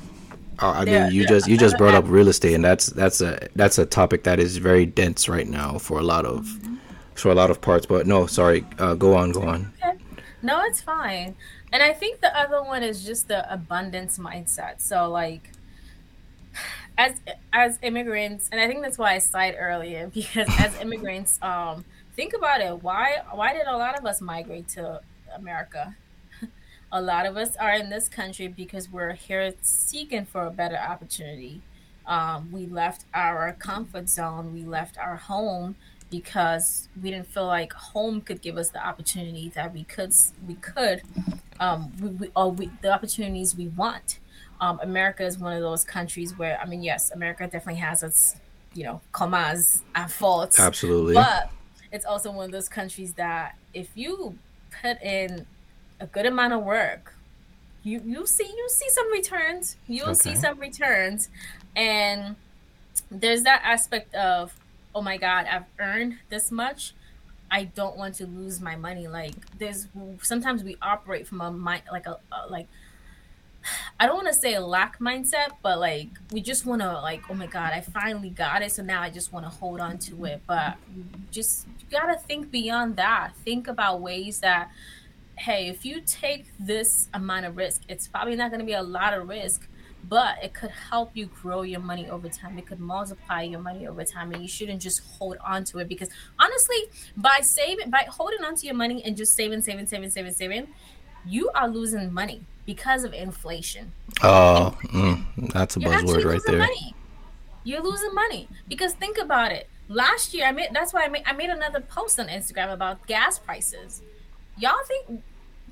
I mean, you just you just brought up real estate, and that's that's a that's a topic that is very dense right now for a lot of mm-hmm. for a lot of parts. But no, sorry, uh, go on, go on. Okay. No, it's fine. And I think the other one is just the abundance mindset. So like as as immigrants, and I think that's why I cited earlier because as immigrants, um, think about it. Why why did a lot of us migrate to America? A lot of us are in this country because we're here seeking for a better opportunity. Um, we left our comfort zone. We left our home because we didn't feel like home could give us the opportunity that we could we could um, we, we, or we, the opportunities we want. Um, America is one of those countries where I mean, yes, America definitely has its you know commas and faults, absolutely, but it's also one of those countries that if you put in a good amount of work, you you see you see some returns. You'll okay. see some returns, and there's that aspect of oh my god i've earned this much i don't want to lose my money like there's sometimes we operate from a mind like a, a like I don't want to say a lack mindset, but like we just want to like, oh my god, I finally got it, so now I just want to hold on to it. But just you gotta think beyond that. Think about ways that, hey, if you take this amount of risk, it's probably not going to be a lot of risk, but it could help you grow your money over time. It could multiply your money over time, and you shouldn't just hold on to it because honestly, by saving, by holding on to your money and just saving, saving, saving, saving, saving, you are losing money because of inflation. Oh, mm, that's a buzzword right there. Money. You're losing money because think about it. Last year, I made that's why I made I made another post on Instagram about gas prices. Y'all think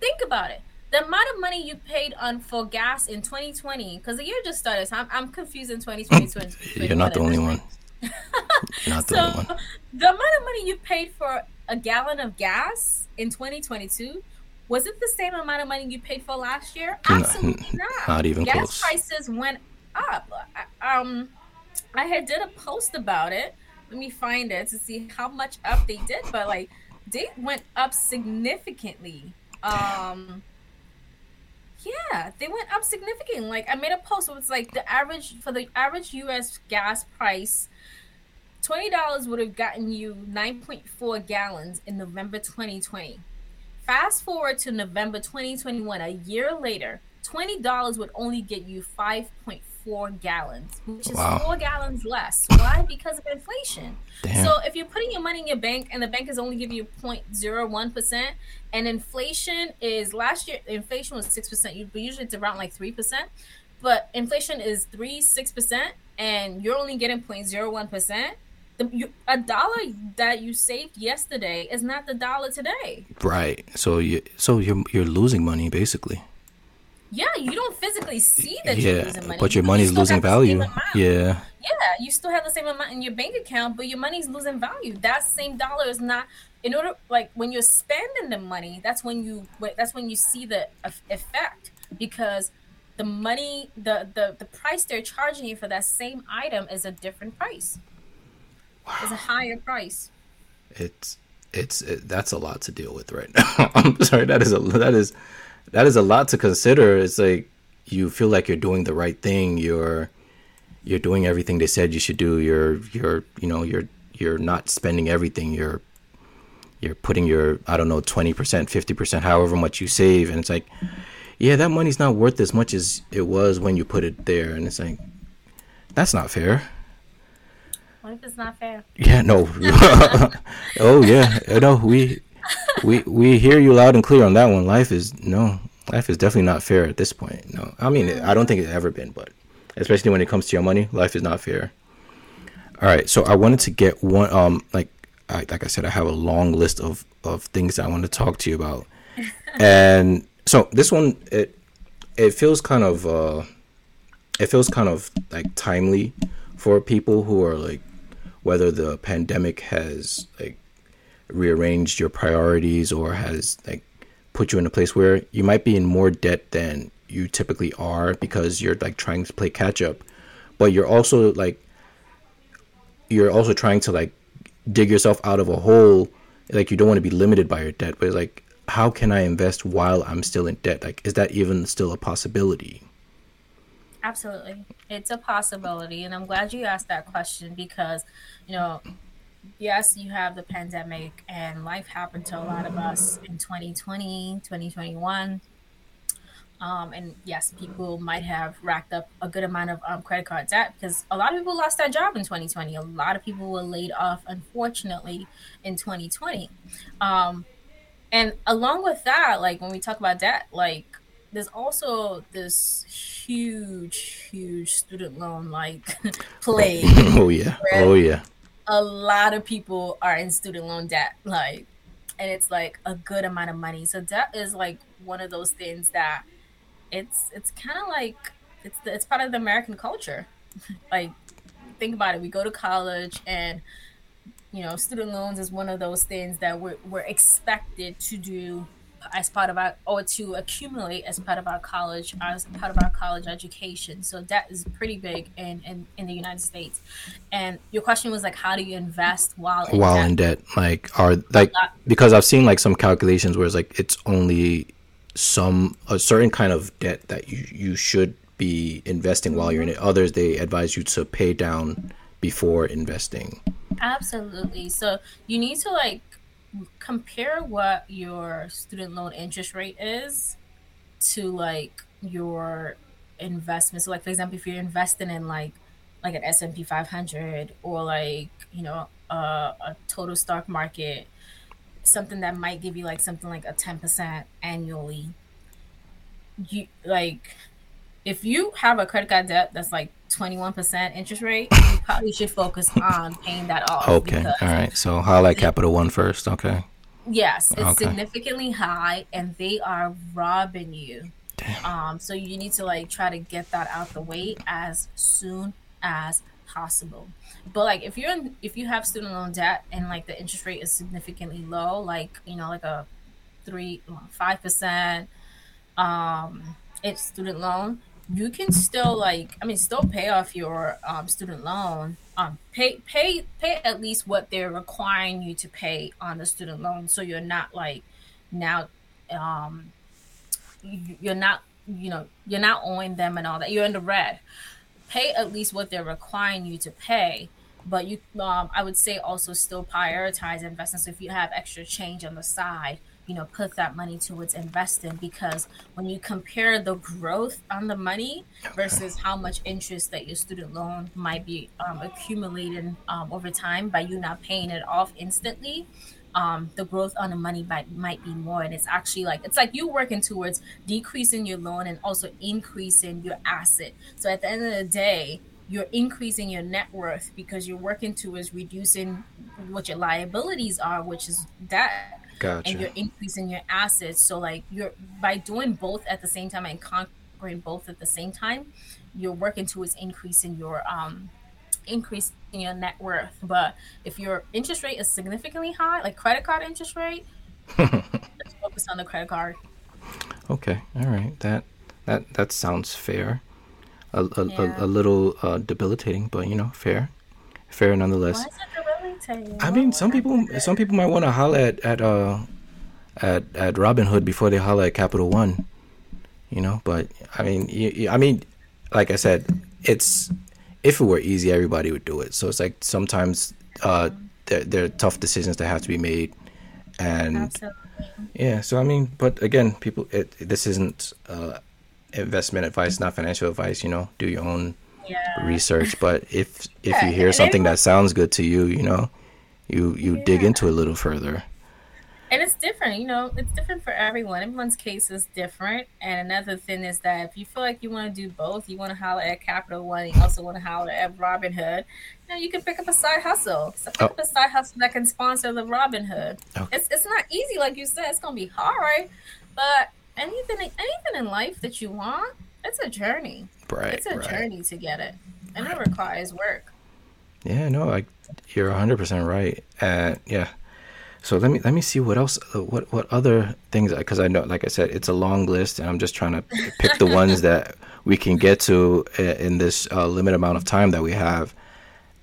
think about it. The amount of money you paid on for gas in 2020 because the year just started so I'm, I'm confused in 2020 you're not the only one. not the so, only one. the amount of money you paid for a gallon of gas in 2022 was it the same amount of money you paid for last year? Absolutely not not, not even gas close. prices went up. Um i had did a post about it. Let me find it to see how much up they did but like they went up significantly um yeah, they went up significantly. Like I made a post. It was like the average for the average U.S. gas price, twenty dollars would have gotten you nine point four gallons in November 2020. Fast forward to November 2021, a year later, twenty dollars would only get you five point four gallons, which is wow. four gallons less. Why? Because of inflation. Damn. So if you're putting your money in your bank and the bank is only giving you 0.01 percent, and inflation is last year inflation was six percent, but usually it's around like three percent. But inflation is three six percent, and you're only getting 0.01 percent. The A dollar that you saved yesterday is not the dollar today. Right. So you so you're you're losing money basically. Yeah, you don't physically see that yeah, you're losing money. But your money's losing value. Yeah. Yeah, you still have the same amount in your bank account, but your money's losing value. That same dollar is not in order like when you're spending the money, that's when you that's when you see the effect because the money the the the price they're charging you for that same item is a different price. Wow. It's a higher price. It's it's it, that's a lot to deal with right now. I'm sorry, that is a that is that is a lot to consider. It's like you feel like you're doing the right thing. You're you're doing everything they said you should do. You're you're you know you're you're not spending everything. You're you're putting your I don't know twenty percent, fifty percent, however much you save, and it's like, yeah, that money's not worth as much as it was when you put it there, and it's like, that's not fair. What if it's not fair? Yeah, no. oh yeah, no, we we we hear you loud and clear on that one. Life is no, life is definitely not fair at this point. No, I mean I don't think it's ever been, but especially when it comes to your money, life is not fair. All right, so I wanted to get one um like I, like I said, I have a long list of of things I want to talk to you about, and so this one it it feels kind of uh it feels kind of like timely for people who are like whether the pandemic has like rearranged your priorities or has like put you in a place where you might be in more debt than you typically are because you're like trying to play catch up but you're also like you're also trying to like dig yourself out of a hole like you don't want to be limited by your debt but like how can i invest while i'm still in debt? Like is that even still a possibility? Absolutely. It's a possibility and i'm glad you asked that question because you know yes, you have the pandemic and life happened to a lot of us in 2020, 2021. Um, and yes, people might have racked up a good amount of um, credit card debt because a lot of people lost their job in 2020. A lot of people were laid off, unfortunately, in 2020. Um, and along with that, like when we talk about debt, like there's also this huge, huge student loan like plague. oh yeah, oh yeah a lot of people are in student loan debt like and it's like a good amount of money. So debt is like one of those things that it's it's kind of like it's the, it's part of the american culture. Like think about it. We go to college and you know student loans is one of those things that we're, we're expected to do as part of our or to accumulate as part of our college as part of our college education. So that is pretty big in in, in the united states. And your question was like how do you invest while in while debt? in debt? like are like because i've seen like some calculations where it's like it's only some a certain kind of debt that you you should be investing while you're in it. Others they advise you to pay down before investing. Absolutely. So you need to like compare what your student loan interest rate is to like your investments. So like for example, if you're investing in like like an S and P 500 or like you know a, a total stock market, something that might give you like something like a 10% annually. You like if you have a credit card debt that's like 21% interest rate, you probably should focus on paying that off. Okay. All right. So highlight Capital One first. Okay. Yes, it's okay. significantly high, and they are robbing you. Damn. Um, so you need to like try to get that out the way as soon as possible. But like if you're in, if you have student loan debt and like the interest rate is significantly low, like you know like a three five percent, um, it's student loan you can still like I mean still pay off your um, student loan. Um, pay pay pay at least what they're requiring you to pay on the student loan, so you're not like now um, you're not you know you're not owing them and all that. You're in the red. Pay at least what they're requiring you to pay, but you um, I would say also still prioritize investments. So if you have extra change on the side, you know put that money towards investing because when you compare the growth on the money versus how much interest that your student loan might be um, accumulating um, over time by you not paying it off instantly um, the growth on the money might, might be more. And it's actually like it's like you working towards decreasing your loan and also increasing your asset. So at the end of the day you're increasing your net worth because you're working towards reducing what your liabilities are which is debt Gotcha. And you're increasing your assets. So like you're by doing both at the same time and conquering both at the same time, you're working towards increasing your um increasing your net worth. But if your interest rate is significantly high, like credit card interest rate, let's focus on the credit card. Okay, all right. That that that sounds fair. A a, yeah. a, a little uh, debilitating, but you know, fair, fair nonetheless. I mean, some people some people might want to holler at at uh at at Robinhood before they holler at Capital One, you know. But I mean, you, you, I mean, like I said, it's if it were easy, everybody would do it. So it's like sometimes uh, there there are tough decisions that have to be made, and Absolutely. yeah. So I mean, but again, people, it, this isn't uh, investment advice, not financial advice. You know, do your own yeah. research. But if if yeah, you hear something that sounds good to you, you know, you you yeah. dig into it a little further. And it's different, you know, it's different for everyone. Everyone's case is different. And another thing is that if you feel like you want to do both, you want to holler at Capital One, you also want to holler at Robinhood, you know, you can pick up a side hustle. So pick oh. up a side hustle that can sponsor the Robinhood. Okay. Oh. It's it's not easy, like you said, it's gonna be hard. But anything anything in life that you want, it's a journey. Right. It's a right. journey to get it. And right. it requires work. Yeah, no, like you're 100% right. And yeah. So let me let me see what else uh, what what other things because I know like I said it's a long list and I'm just trying to pick the ones that we can get to uh, in this uh, limited amount of time that we have.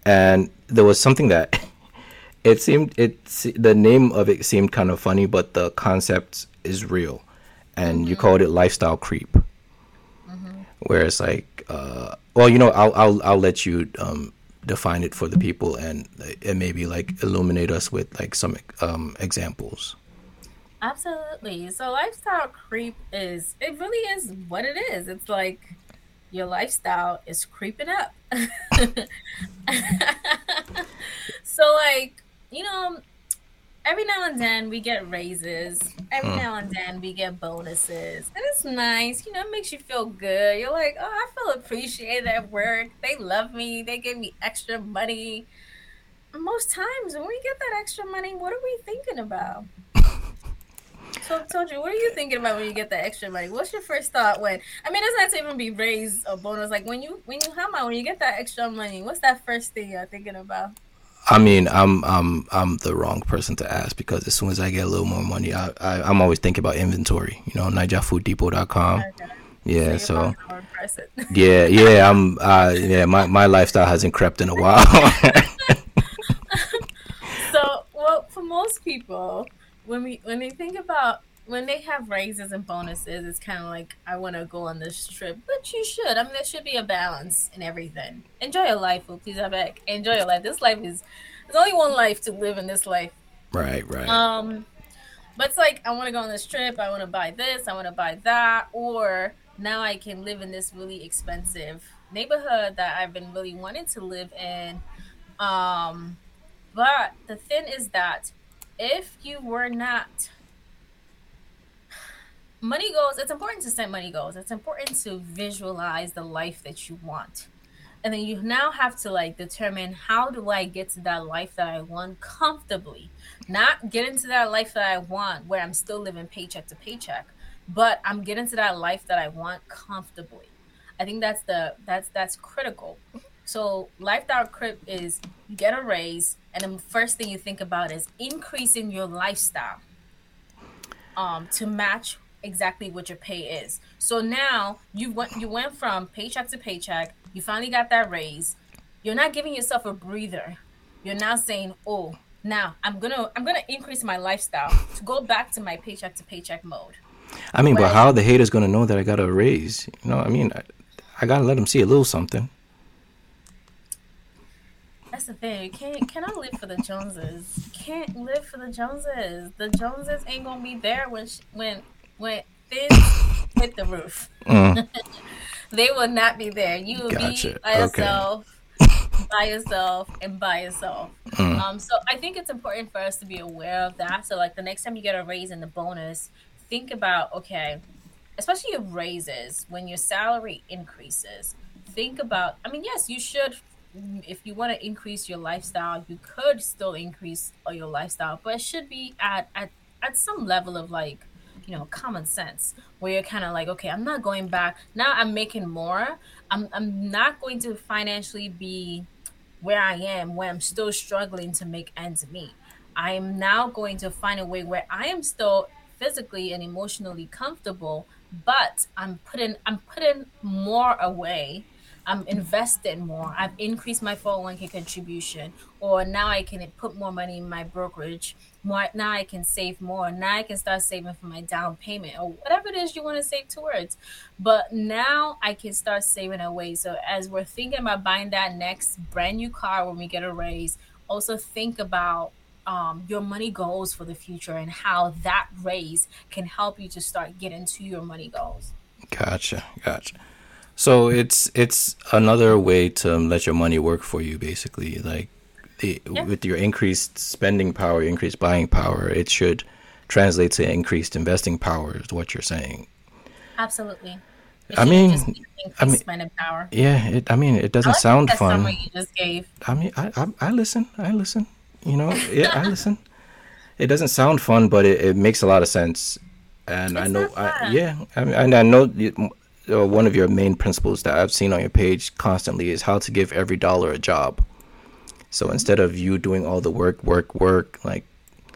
And there was something that it seemed it the name of it seemed kind of funny but the concept is real. And mm-hmm. you called it lifestyle creep. Where it's like uh, well, you know, I'll I'll I'll let you um, define it for the people and and maybe like illuminate us with like some um, examples. Absolutely. So lifestyle creep is it really is what it is. It's like your lifestyle is creeping up. so like, you know, every now and then we get raises. Every mm. now and then we get bonuses. And it's nice. You know, it makes you feel good. You're like, oh, I feel appreciated at work. They love me. They give me extra money. Most times when we get that extra money, what are we thinking about? So I told you, what are you thinking about when you get that extra money? What's your first thought when I mean it's not to even be raised or bonus. Like when you when you how about when you get that extra money, what's that first thing you're thinking about? I mean, I'm I'm I'm the wrong person to ask because as soon as I get a little more money, I, I am always thinking about inventory. You know, NaijaFoodDepot.com. Okay. Yeah, so, so yeah, yeah, I'm uh yeah, my my lifestyle hasn't crept in a while. so, well, for most people, when we when they think about when they have raises and bonuses, it's kind of like I want to go on this trip, but you should. I mean, there should be a balance in everything. Enjoy your life, please. I beg. Enjoy your life. This life is there's only one life to live in this life. Right, right. Um, but it's like I want to go on this trip. I want to buy this. I want to buy that. Or now I can live in this really expensive neighborhood that I've been really wanting to live in. Um, but the thing is that if you were not money goals, it's important to set money goals. It's important to visualize the life that you want. And then you now have to like determine how do I get to that life that I want comfortably? Not get into that life that I want where I'm still living paycheck to paycheck, but I'm getting to that life that I want comfortably. I think that's the that's that's critical. So lifestyle creep is get a raise, and the first thing you think about is increasing your lifestyle um, to match exactly what your pay is. So now you went you went from paycheck to paycheck. You finally got that raise. You're not giving yourself a breather. You're now saying, "Oh, now I'm gonna I'm gonna increase my lifestyle to go back to my paycheck to paycheck mode." I mean, but how the haters gonna know that I got a raise? You know, I mean, I, I gotta let them see a little something. That's the thing. Can't can I live for the Joneses? Can't live for the Joneses. The Joneses ain't gonna be there when sh- when when things hit the roof. Mm. they will not be there. You will gotcha. be by yourself, okay. by yourself, and by yourself. Mm. Um, so I think it's important for us to be aware of that. So like the next time you get a raise in the bonus, think about okay, especially your raises when your salary increases. Think about. I mean, yes, you should if you want to increase your lifestyle, you could still increase your lifestyle, but it should be at at, at some level of like you know common sense where you're kind of like okay i'm not going back. Now i'm making more. I'm, I'm not going to financially be where i am where i'm still struggling to make ends meet. I am now going to find a way where i am still physically and emotionally comfortable but i'm putting i'm putting more away I'm invested more. I've increased my 401k contribution, or now I can put more money in my brokerage. More, now I can save more. Now I can start saving for my down payment or whatever it is you want to save towards. But now I can start saving away. So as we're thinking about buying that next brand new car when we get a raise, also think about um, your money goals for the future and how that raise can help you to start getting to your money goals. Gotcha, gotcha. So it's it's another way to let your money work for you, basically. Like the, yeah. with your increased spending power, increased buying power, it should translate to increased investing power. Is what you're saying? Absolutely. I mean, I mean, power. yeah. It, I mean, it doesn't like sound fun. You just gave. I mean, I, I, I listen. I listen. You know, yeah, I listen. It doesn't sound fun, but it, it makes a lot of sense. And it's I know, I, yeah, I mean, and I know uh, one of your main principles that I've seen on your page constantly is how to give every dollar a job. So instead of you doing all the work, work, work, like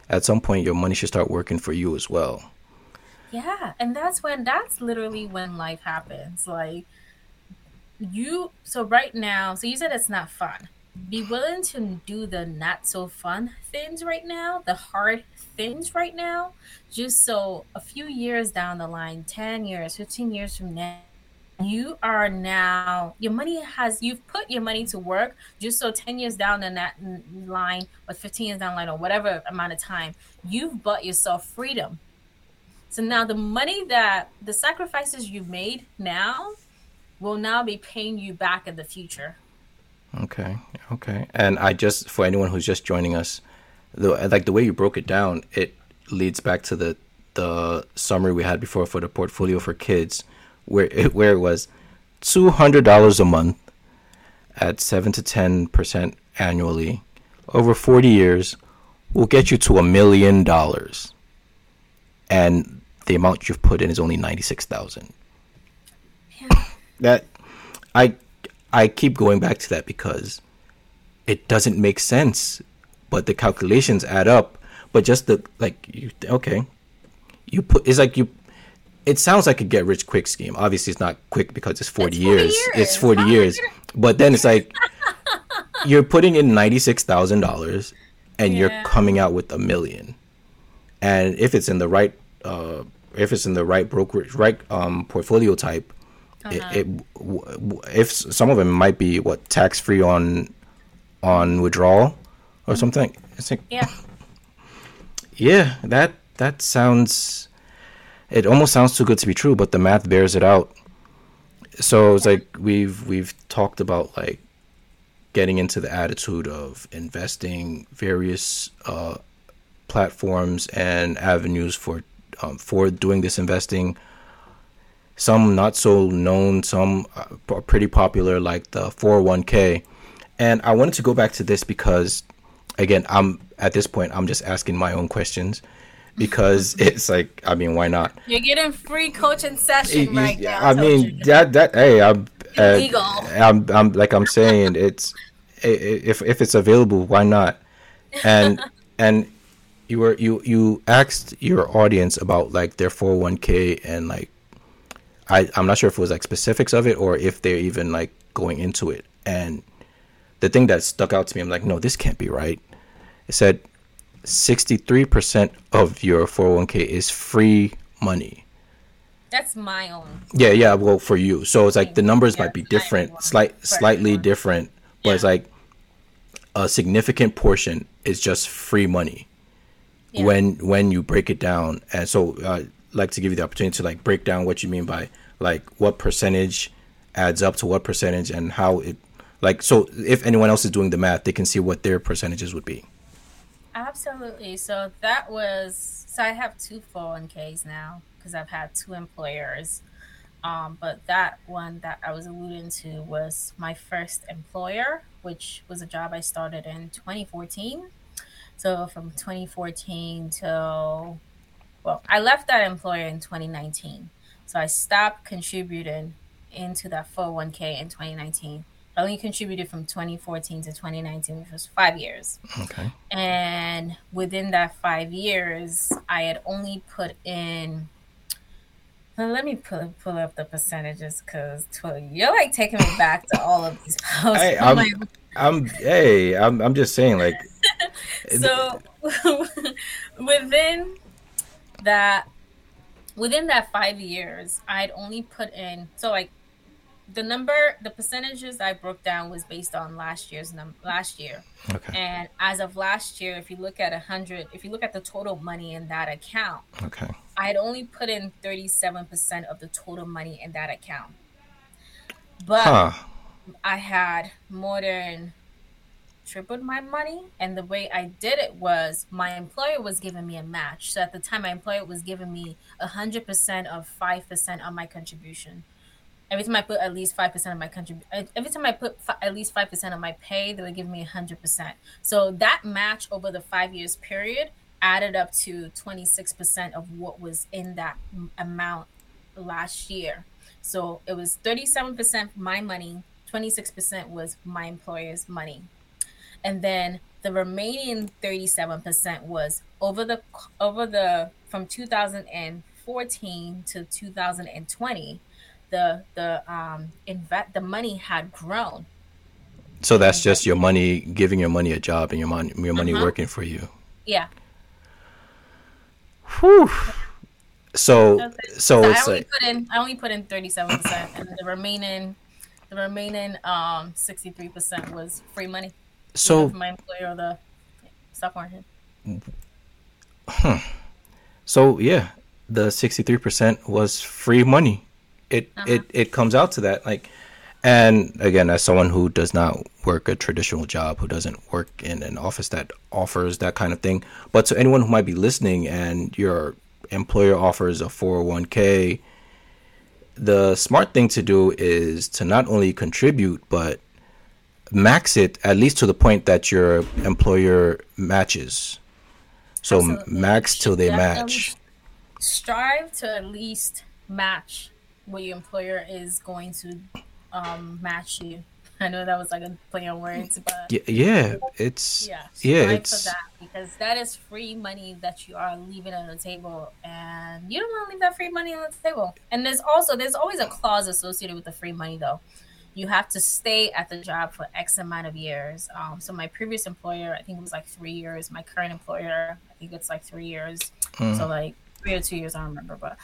at some point your money should start working for you as well. Yeah, and that's when that's literally when life happens. Like you so right now, so you said it's not fun. Be willing to do the not so fun things right now, the hard things right now, just so a few years down the line, 10 years, 15 years from now, you are now your money has you've put your money to work just so 10 years down in that line or 15 years down the line or whatever amount of time you've bought yourself freedom. So now the money that the sacrifices you've made now will now be paying you back in the future. Okay okay. And i just for anyone who's just joining us the like the way you broke it down, it leads back to the the summary we had before for the portfolio for kids, where it, where it was two hundred dollars a month at seven to ten percent annually over forty years will get you to a million dollars, and the amount you've put in is only ninety six thousand. Yeah. That I I keep going back to that because it doesn't make sense but the calculations add up. But just the like, you okay, you put it's like you. It sounds like a get rich quick scheme. Obviously, it's not quick because it's forty, it's 40 years. years. It's forty years. But then it's like you're putting in ninety six thousand dollars, and yeah. you're coming out with a million. And if it's in the right, uh, if it's in the right brokerage, right um, portfolio type, uh-huh. it, it if some of them might be what tax free on on withdrawal or something. It's like yeah. yeah, that that sounds. It almost sounds too good to be true, but the math bears it out. So it's like we've we've talked about like getting into the attitude of investing various uh, platforms and avenues for um, for doing this investing. Some not so known, some are pretty popular, like the 401k. And I wanted to go back to this because, again, I'm at this point, I'm just asking my own questions because it's like, I mean, why not? You're getting free coaching session right now. I mean, that that hey, I'm uh, I'm I'm like I'm saying, it's if if it's available, why not? And and you were you you asked your audience about like their 401k and like I I'm not sure if it was like specifics of it or if they're even like going into it. And the thing that stuck out to me, I'm like, no, this can't be right. It said 63% of your 401k is free money. That's my own. Yeah, yeah, well for you. So it's like the numbers yeah, might be different, slight slightly different, but yeah. it's like a significant portion is just free money yeah. when when you break it down. And so, I uh, like to give you the opportunity to like break down what you mean by like what percentage adds up to what percentage and how it like so if anyone else is doing the math they can see what their percentages would be absolutely so that was so i have two 401ks now because i've had two employers um, but that one that I was alluding to was my first employer, which was a job I started in 2014. So from 2014 till, well, I left that employer in 2019. So I stopped contributing into that 401k in 2019. I only contributed from 2014 to 2019, which was five years. Okay. And within that five years, I had only put in let me pull, pull up the percentages because you're like taking me back to all of these posts. Hey, I'm, like, I'm, hey, I'm, I'm just saying, like, so within that, within that five years, I'd only put in so like the number, the percentages I broke down was based on last year's num last year. Okay. And as of last year, if you look at a hundred, if you look at the total money in that account, okay, I had only put in thirty-seven percent of the total money in that account. But huh. I had more than tripled my money, and the way I did it was my employer was giving me a match. So at the time, my employer was giving me hundred percent of five percent of my contribution every time I put at least five percent of my country, every time I put f- at least five percent of my pay, they would give me hundred percent. So that match over the five years period added up to twenty six percent of what was in that amount last year. So it was thirty seven percent my money, twenty six percent was my employer's money, and then the remaining thirty seven percent was over the over the from two thousand and fourteen to two thousand and twenty the the um invest the money had grown. So that's just your money giving your money a job and your money your money uh-huh. working for you. Yeah. Whew. So so, so I only like, put in I only put in thirty seven percent and the remaining the remaining um sixty three percent was free money. So my employer or the software Huh. So yeah, the sixty three percent was free money it uh-huh. it it comes out to that like and again as someone who does not work a traditional job who doesn't work in an office that offers that kind of thing but to anyone who might be listening and your employer offers a 401k the smart thing to do is to not only contribute but max it at least to the point that your employer matches so Absolutely. max till they match strive to at least match what your employer is going to um, match you. I know that was like a play on words, but yeah, it's yeah, yeah, it's that because that is free money that you are leaving on the table, and you don't want to leave that free money on the table. And there's also there's always a clause associated with the free money, though. You have to stay at the job for X amount of years. Um, so my previous employer, I think it was like three years. My current employer, I think it's like three years. Mm. So like three or two years, I don't remember, but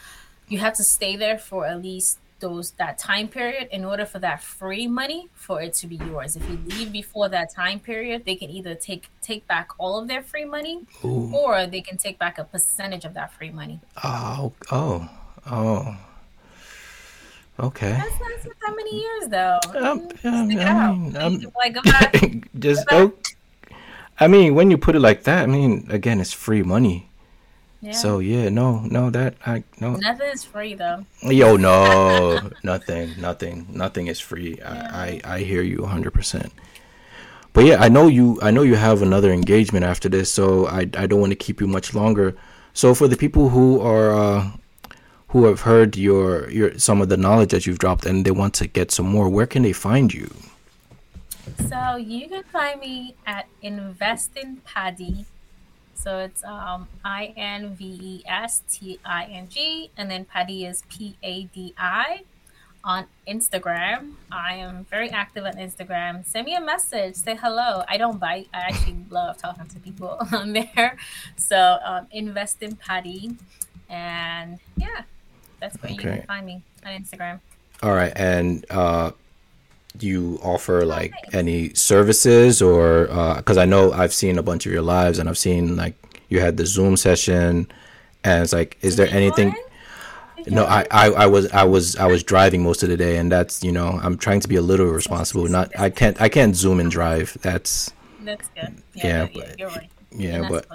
you have to stay there for at least those that time period in order for that free money for it to be yours. If you leave before that time period, they can either take take back all of their free money Ooh. or they can take back a percentage of that free money. Oh, oh, oh. Okay. That's not that many years though. Um, I mean, um, like, just oh, I mean, when you put it like that, I mean, again, it's free money. Yeah. So yeah, no, no, that I no. Nothing is free though. Yo, no, nothing, nothing, nothing is free. Yeah. I, I I hear you 100. percent But yeah, I know you. I know you have another engagement after this, so I I don't want to keep you much longer. So for the people who are uh, who have heard your your some of the knowledge that you've dropped and they want to get some more, where can they find you? So you can find me at Investingpadi so it's um, I N V E S T I N G, and then Padi is P A D I on Instagram. I am very active on Instagram. Send me a message, say hello. I don't bite. I actually love talking to people on there. So um, Investingpadi, and yeah, that's where okay. you can find me on Instagram. All right, and uh, you offer like any services or because uh, I know I've seen a bunch of your lives and I've seen like you had the Zoom session and it's like is there anything no I, I i was i was i was driving most of the day and that's you know i'm trying to be a little responsible not i can't i can't zoom and drive. That's that's good. Yeah, yeah but, you're right. yeah you're but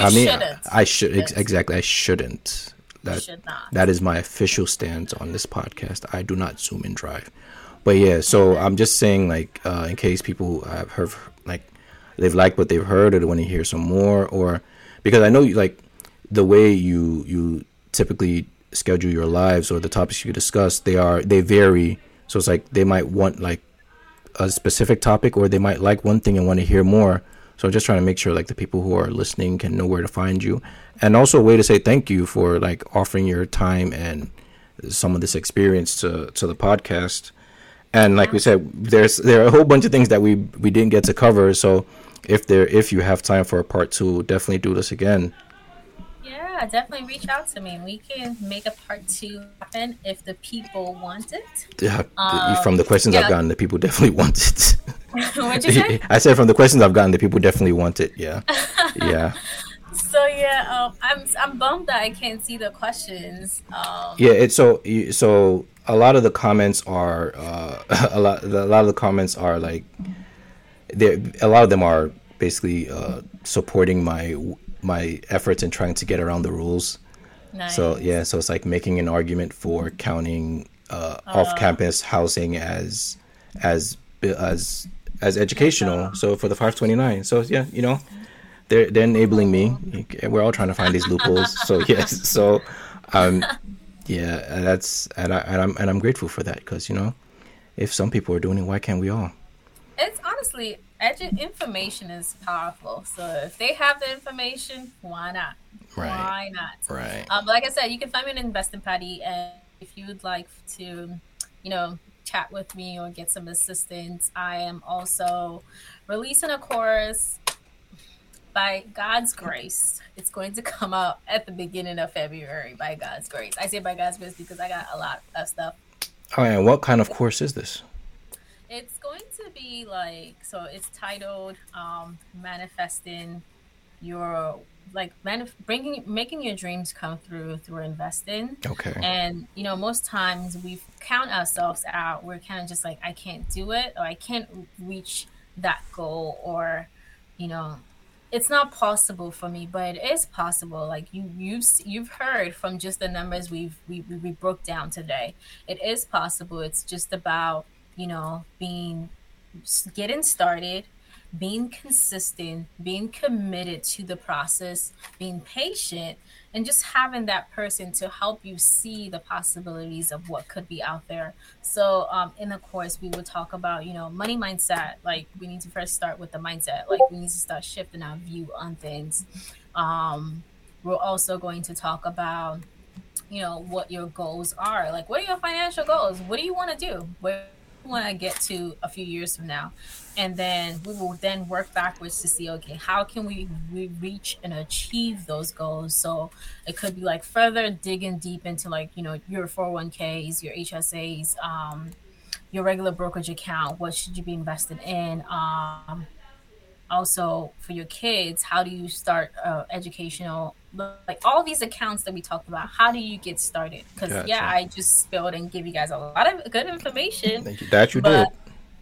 i mean I, I, should ex- exactly i shouldn't. That should that is my official stance on this podcast. I do not zoom and drive but yeah, so I'm just saying, like, uh, in case people have heard, like, they've liked what they've heard or they want to hear some more, or because I know, you, like, the way you you typically schedule your lives or the topics you discuss, they are they vary. So it's like they might want like a specific topic, or they might like one thing and want to hear more. So I'm just trying to make sure like the people who are listening can know where to find you, and also a way to say thank you for like offering your time and some of this experience to to the podcast and like we said, there's there are a whole bunch of things that we we didn't get to cover. So if there if you have time for a part two, definitely do this again. Yeah, definitely reach out to me. We can make a part two happen if the people want it. Yeah, um, from the questions yeah. I've gotten, the people definitely want it. What'd you say? I said from the questions I've gotten, the people definitely want it. Yeah, yeah. So yeah, um, I'm I'm bummed that I can't see the questions. Um, yeah, it's so so a lot of the comments are uh, a lot. A lot of the comments are like, they a lot of them are basically uh, supporting my my efforts in trying to get around the rules. Nice. So yeah, so it's like making an argument for counting uh, uh, off-campus housing as as as as educational. So for the 529. So yeah, you know, they're they're enabling me. We're all trying to find these loopholes. so yes, so um, yeah, that's and I and I'm and I'm grateful for that because you know, if some people are doing it, why can't we all? It's honestly, edu- information is powerful. So if they have the information, why not? Right. Why not? Right. Um, like I said, you can find me in Investingpadi, and if you would like to, you know, chat with me or get some assistance, I am also releasing a course by God's grace, it's going to come out at the beginning of February by God's grace. I say by God's grace because I got a lot of stuff. Oh, and what kind of course is this? It's going to be like so. It's titled um, "Manifesting Your like manif- bringing making your dreams come through through investing." Okay. And you know, most times we count ourselves out. We're kind of just like, I can't do it, or I can't reach that goal, or you know, it's not possible for me, but it is possible. Like you, you've you've heard from just the numbers we've we, we broke down today. It is possible. It's just about you know being getting started, being consistent, being committed to the process, being patient, and just having that person to help you see the possibilities of what could be out there. So, um, in the course, we would talk about, you know, money mindset. Like, we need to first start with the mindset. Like, we need to start shifting our view on things. Um, we're also going to talk about, you know, what your goals are. Like, what are your financial goals? What do you want to do? Where want to get to a few years from now? And then we will then work backwards to see, okay, how can we, we reach and achieve those goals? So it could be like further digging deep into like, you know, your 401ks, your HSAs, um, your regular brokerage account. What should you be invested in? Um, also for your kids how do you start uh, educational like all these accounts that we talked about how do you get started? Because gotcha. yeah i just spilled and give you guys a lot of good information. Thank you. that you did.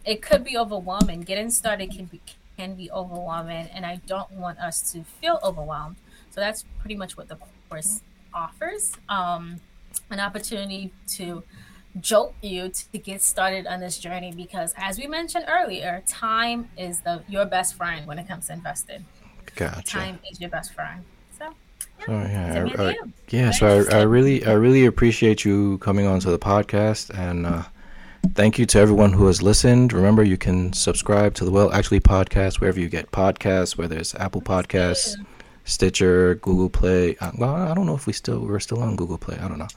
It could be overwhelming. Getting started can be can be overwhelming and i don't want us to feel overwhelmed. So that's pretty much what the course offers. Um, an opportunity to jolt you to get started on this journey because as we mentioned earlier time is the your best friend when it comes to investing. Gotcha. Time is your best friend. So yeah, so, yeah, I, I, yeah so I, I really i really appreciate you coming onto the podcast and uh thank you to everyone who has listened. Remember you can subscribe to the well actually podcast wherever you get podcasts whether it's apple podcasts stitcher google play uh, well i don't know if we still we're still on google play i don't know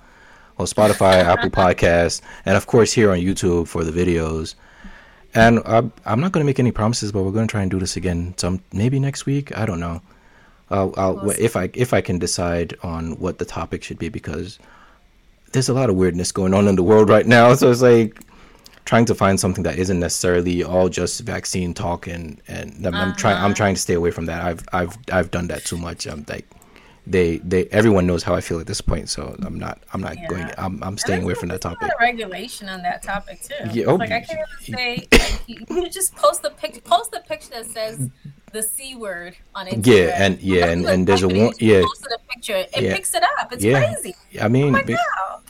on Spotify, Apple Podcasts, and of course here on YouTube for the videos. And I'm, I'm not going to make any promises, but we're going to try and do this again some maybe next week. I don't know. I'll, I'll if I if I can decide on what the topic should be because there's a lot of weirdness going on in the world right now. So it's like trying to find something that isn't necessarily all just vaccine talk and and I'm, uh-huh. I'm trying I'm trying to stay away from that. I've I've I've done that too much. I'm like they they everyone knows how I feel at this point, so I'm not I'm not yeah. going I'm I'm staying away from that topic. regulation on that topic too. Yeah, oh, like I can't even say like, you, just post the pic post the picture that says the c word on it. Yeah, and yeah, and, and there's a one yeah. Posted a picture, it yeah. picks it up. It's yeah. crazy. I mean, oh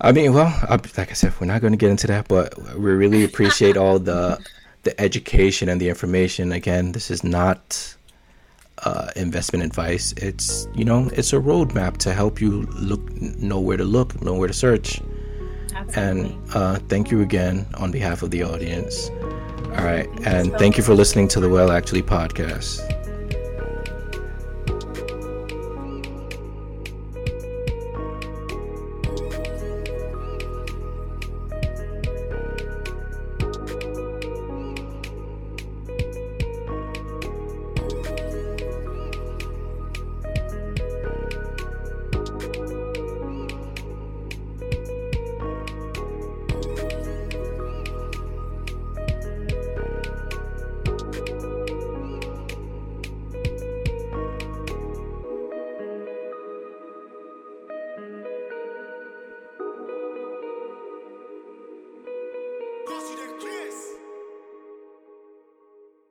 I mean, well, I, like I said, we're not going to get into that, but we really appreciate all the the education and the information. Again, this is not uh, investment advice. It's you know it's a roadmap to help you look know where to look, know where to search. Absolutely. And uh, thank you again on behalf of the audience. All right, and thank you for listening to the Well Actually podcast.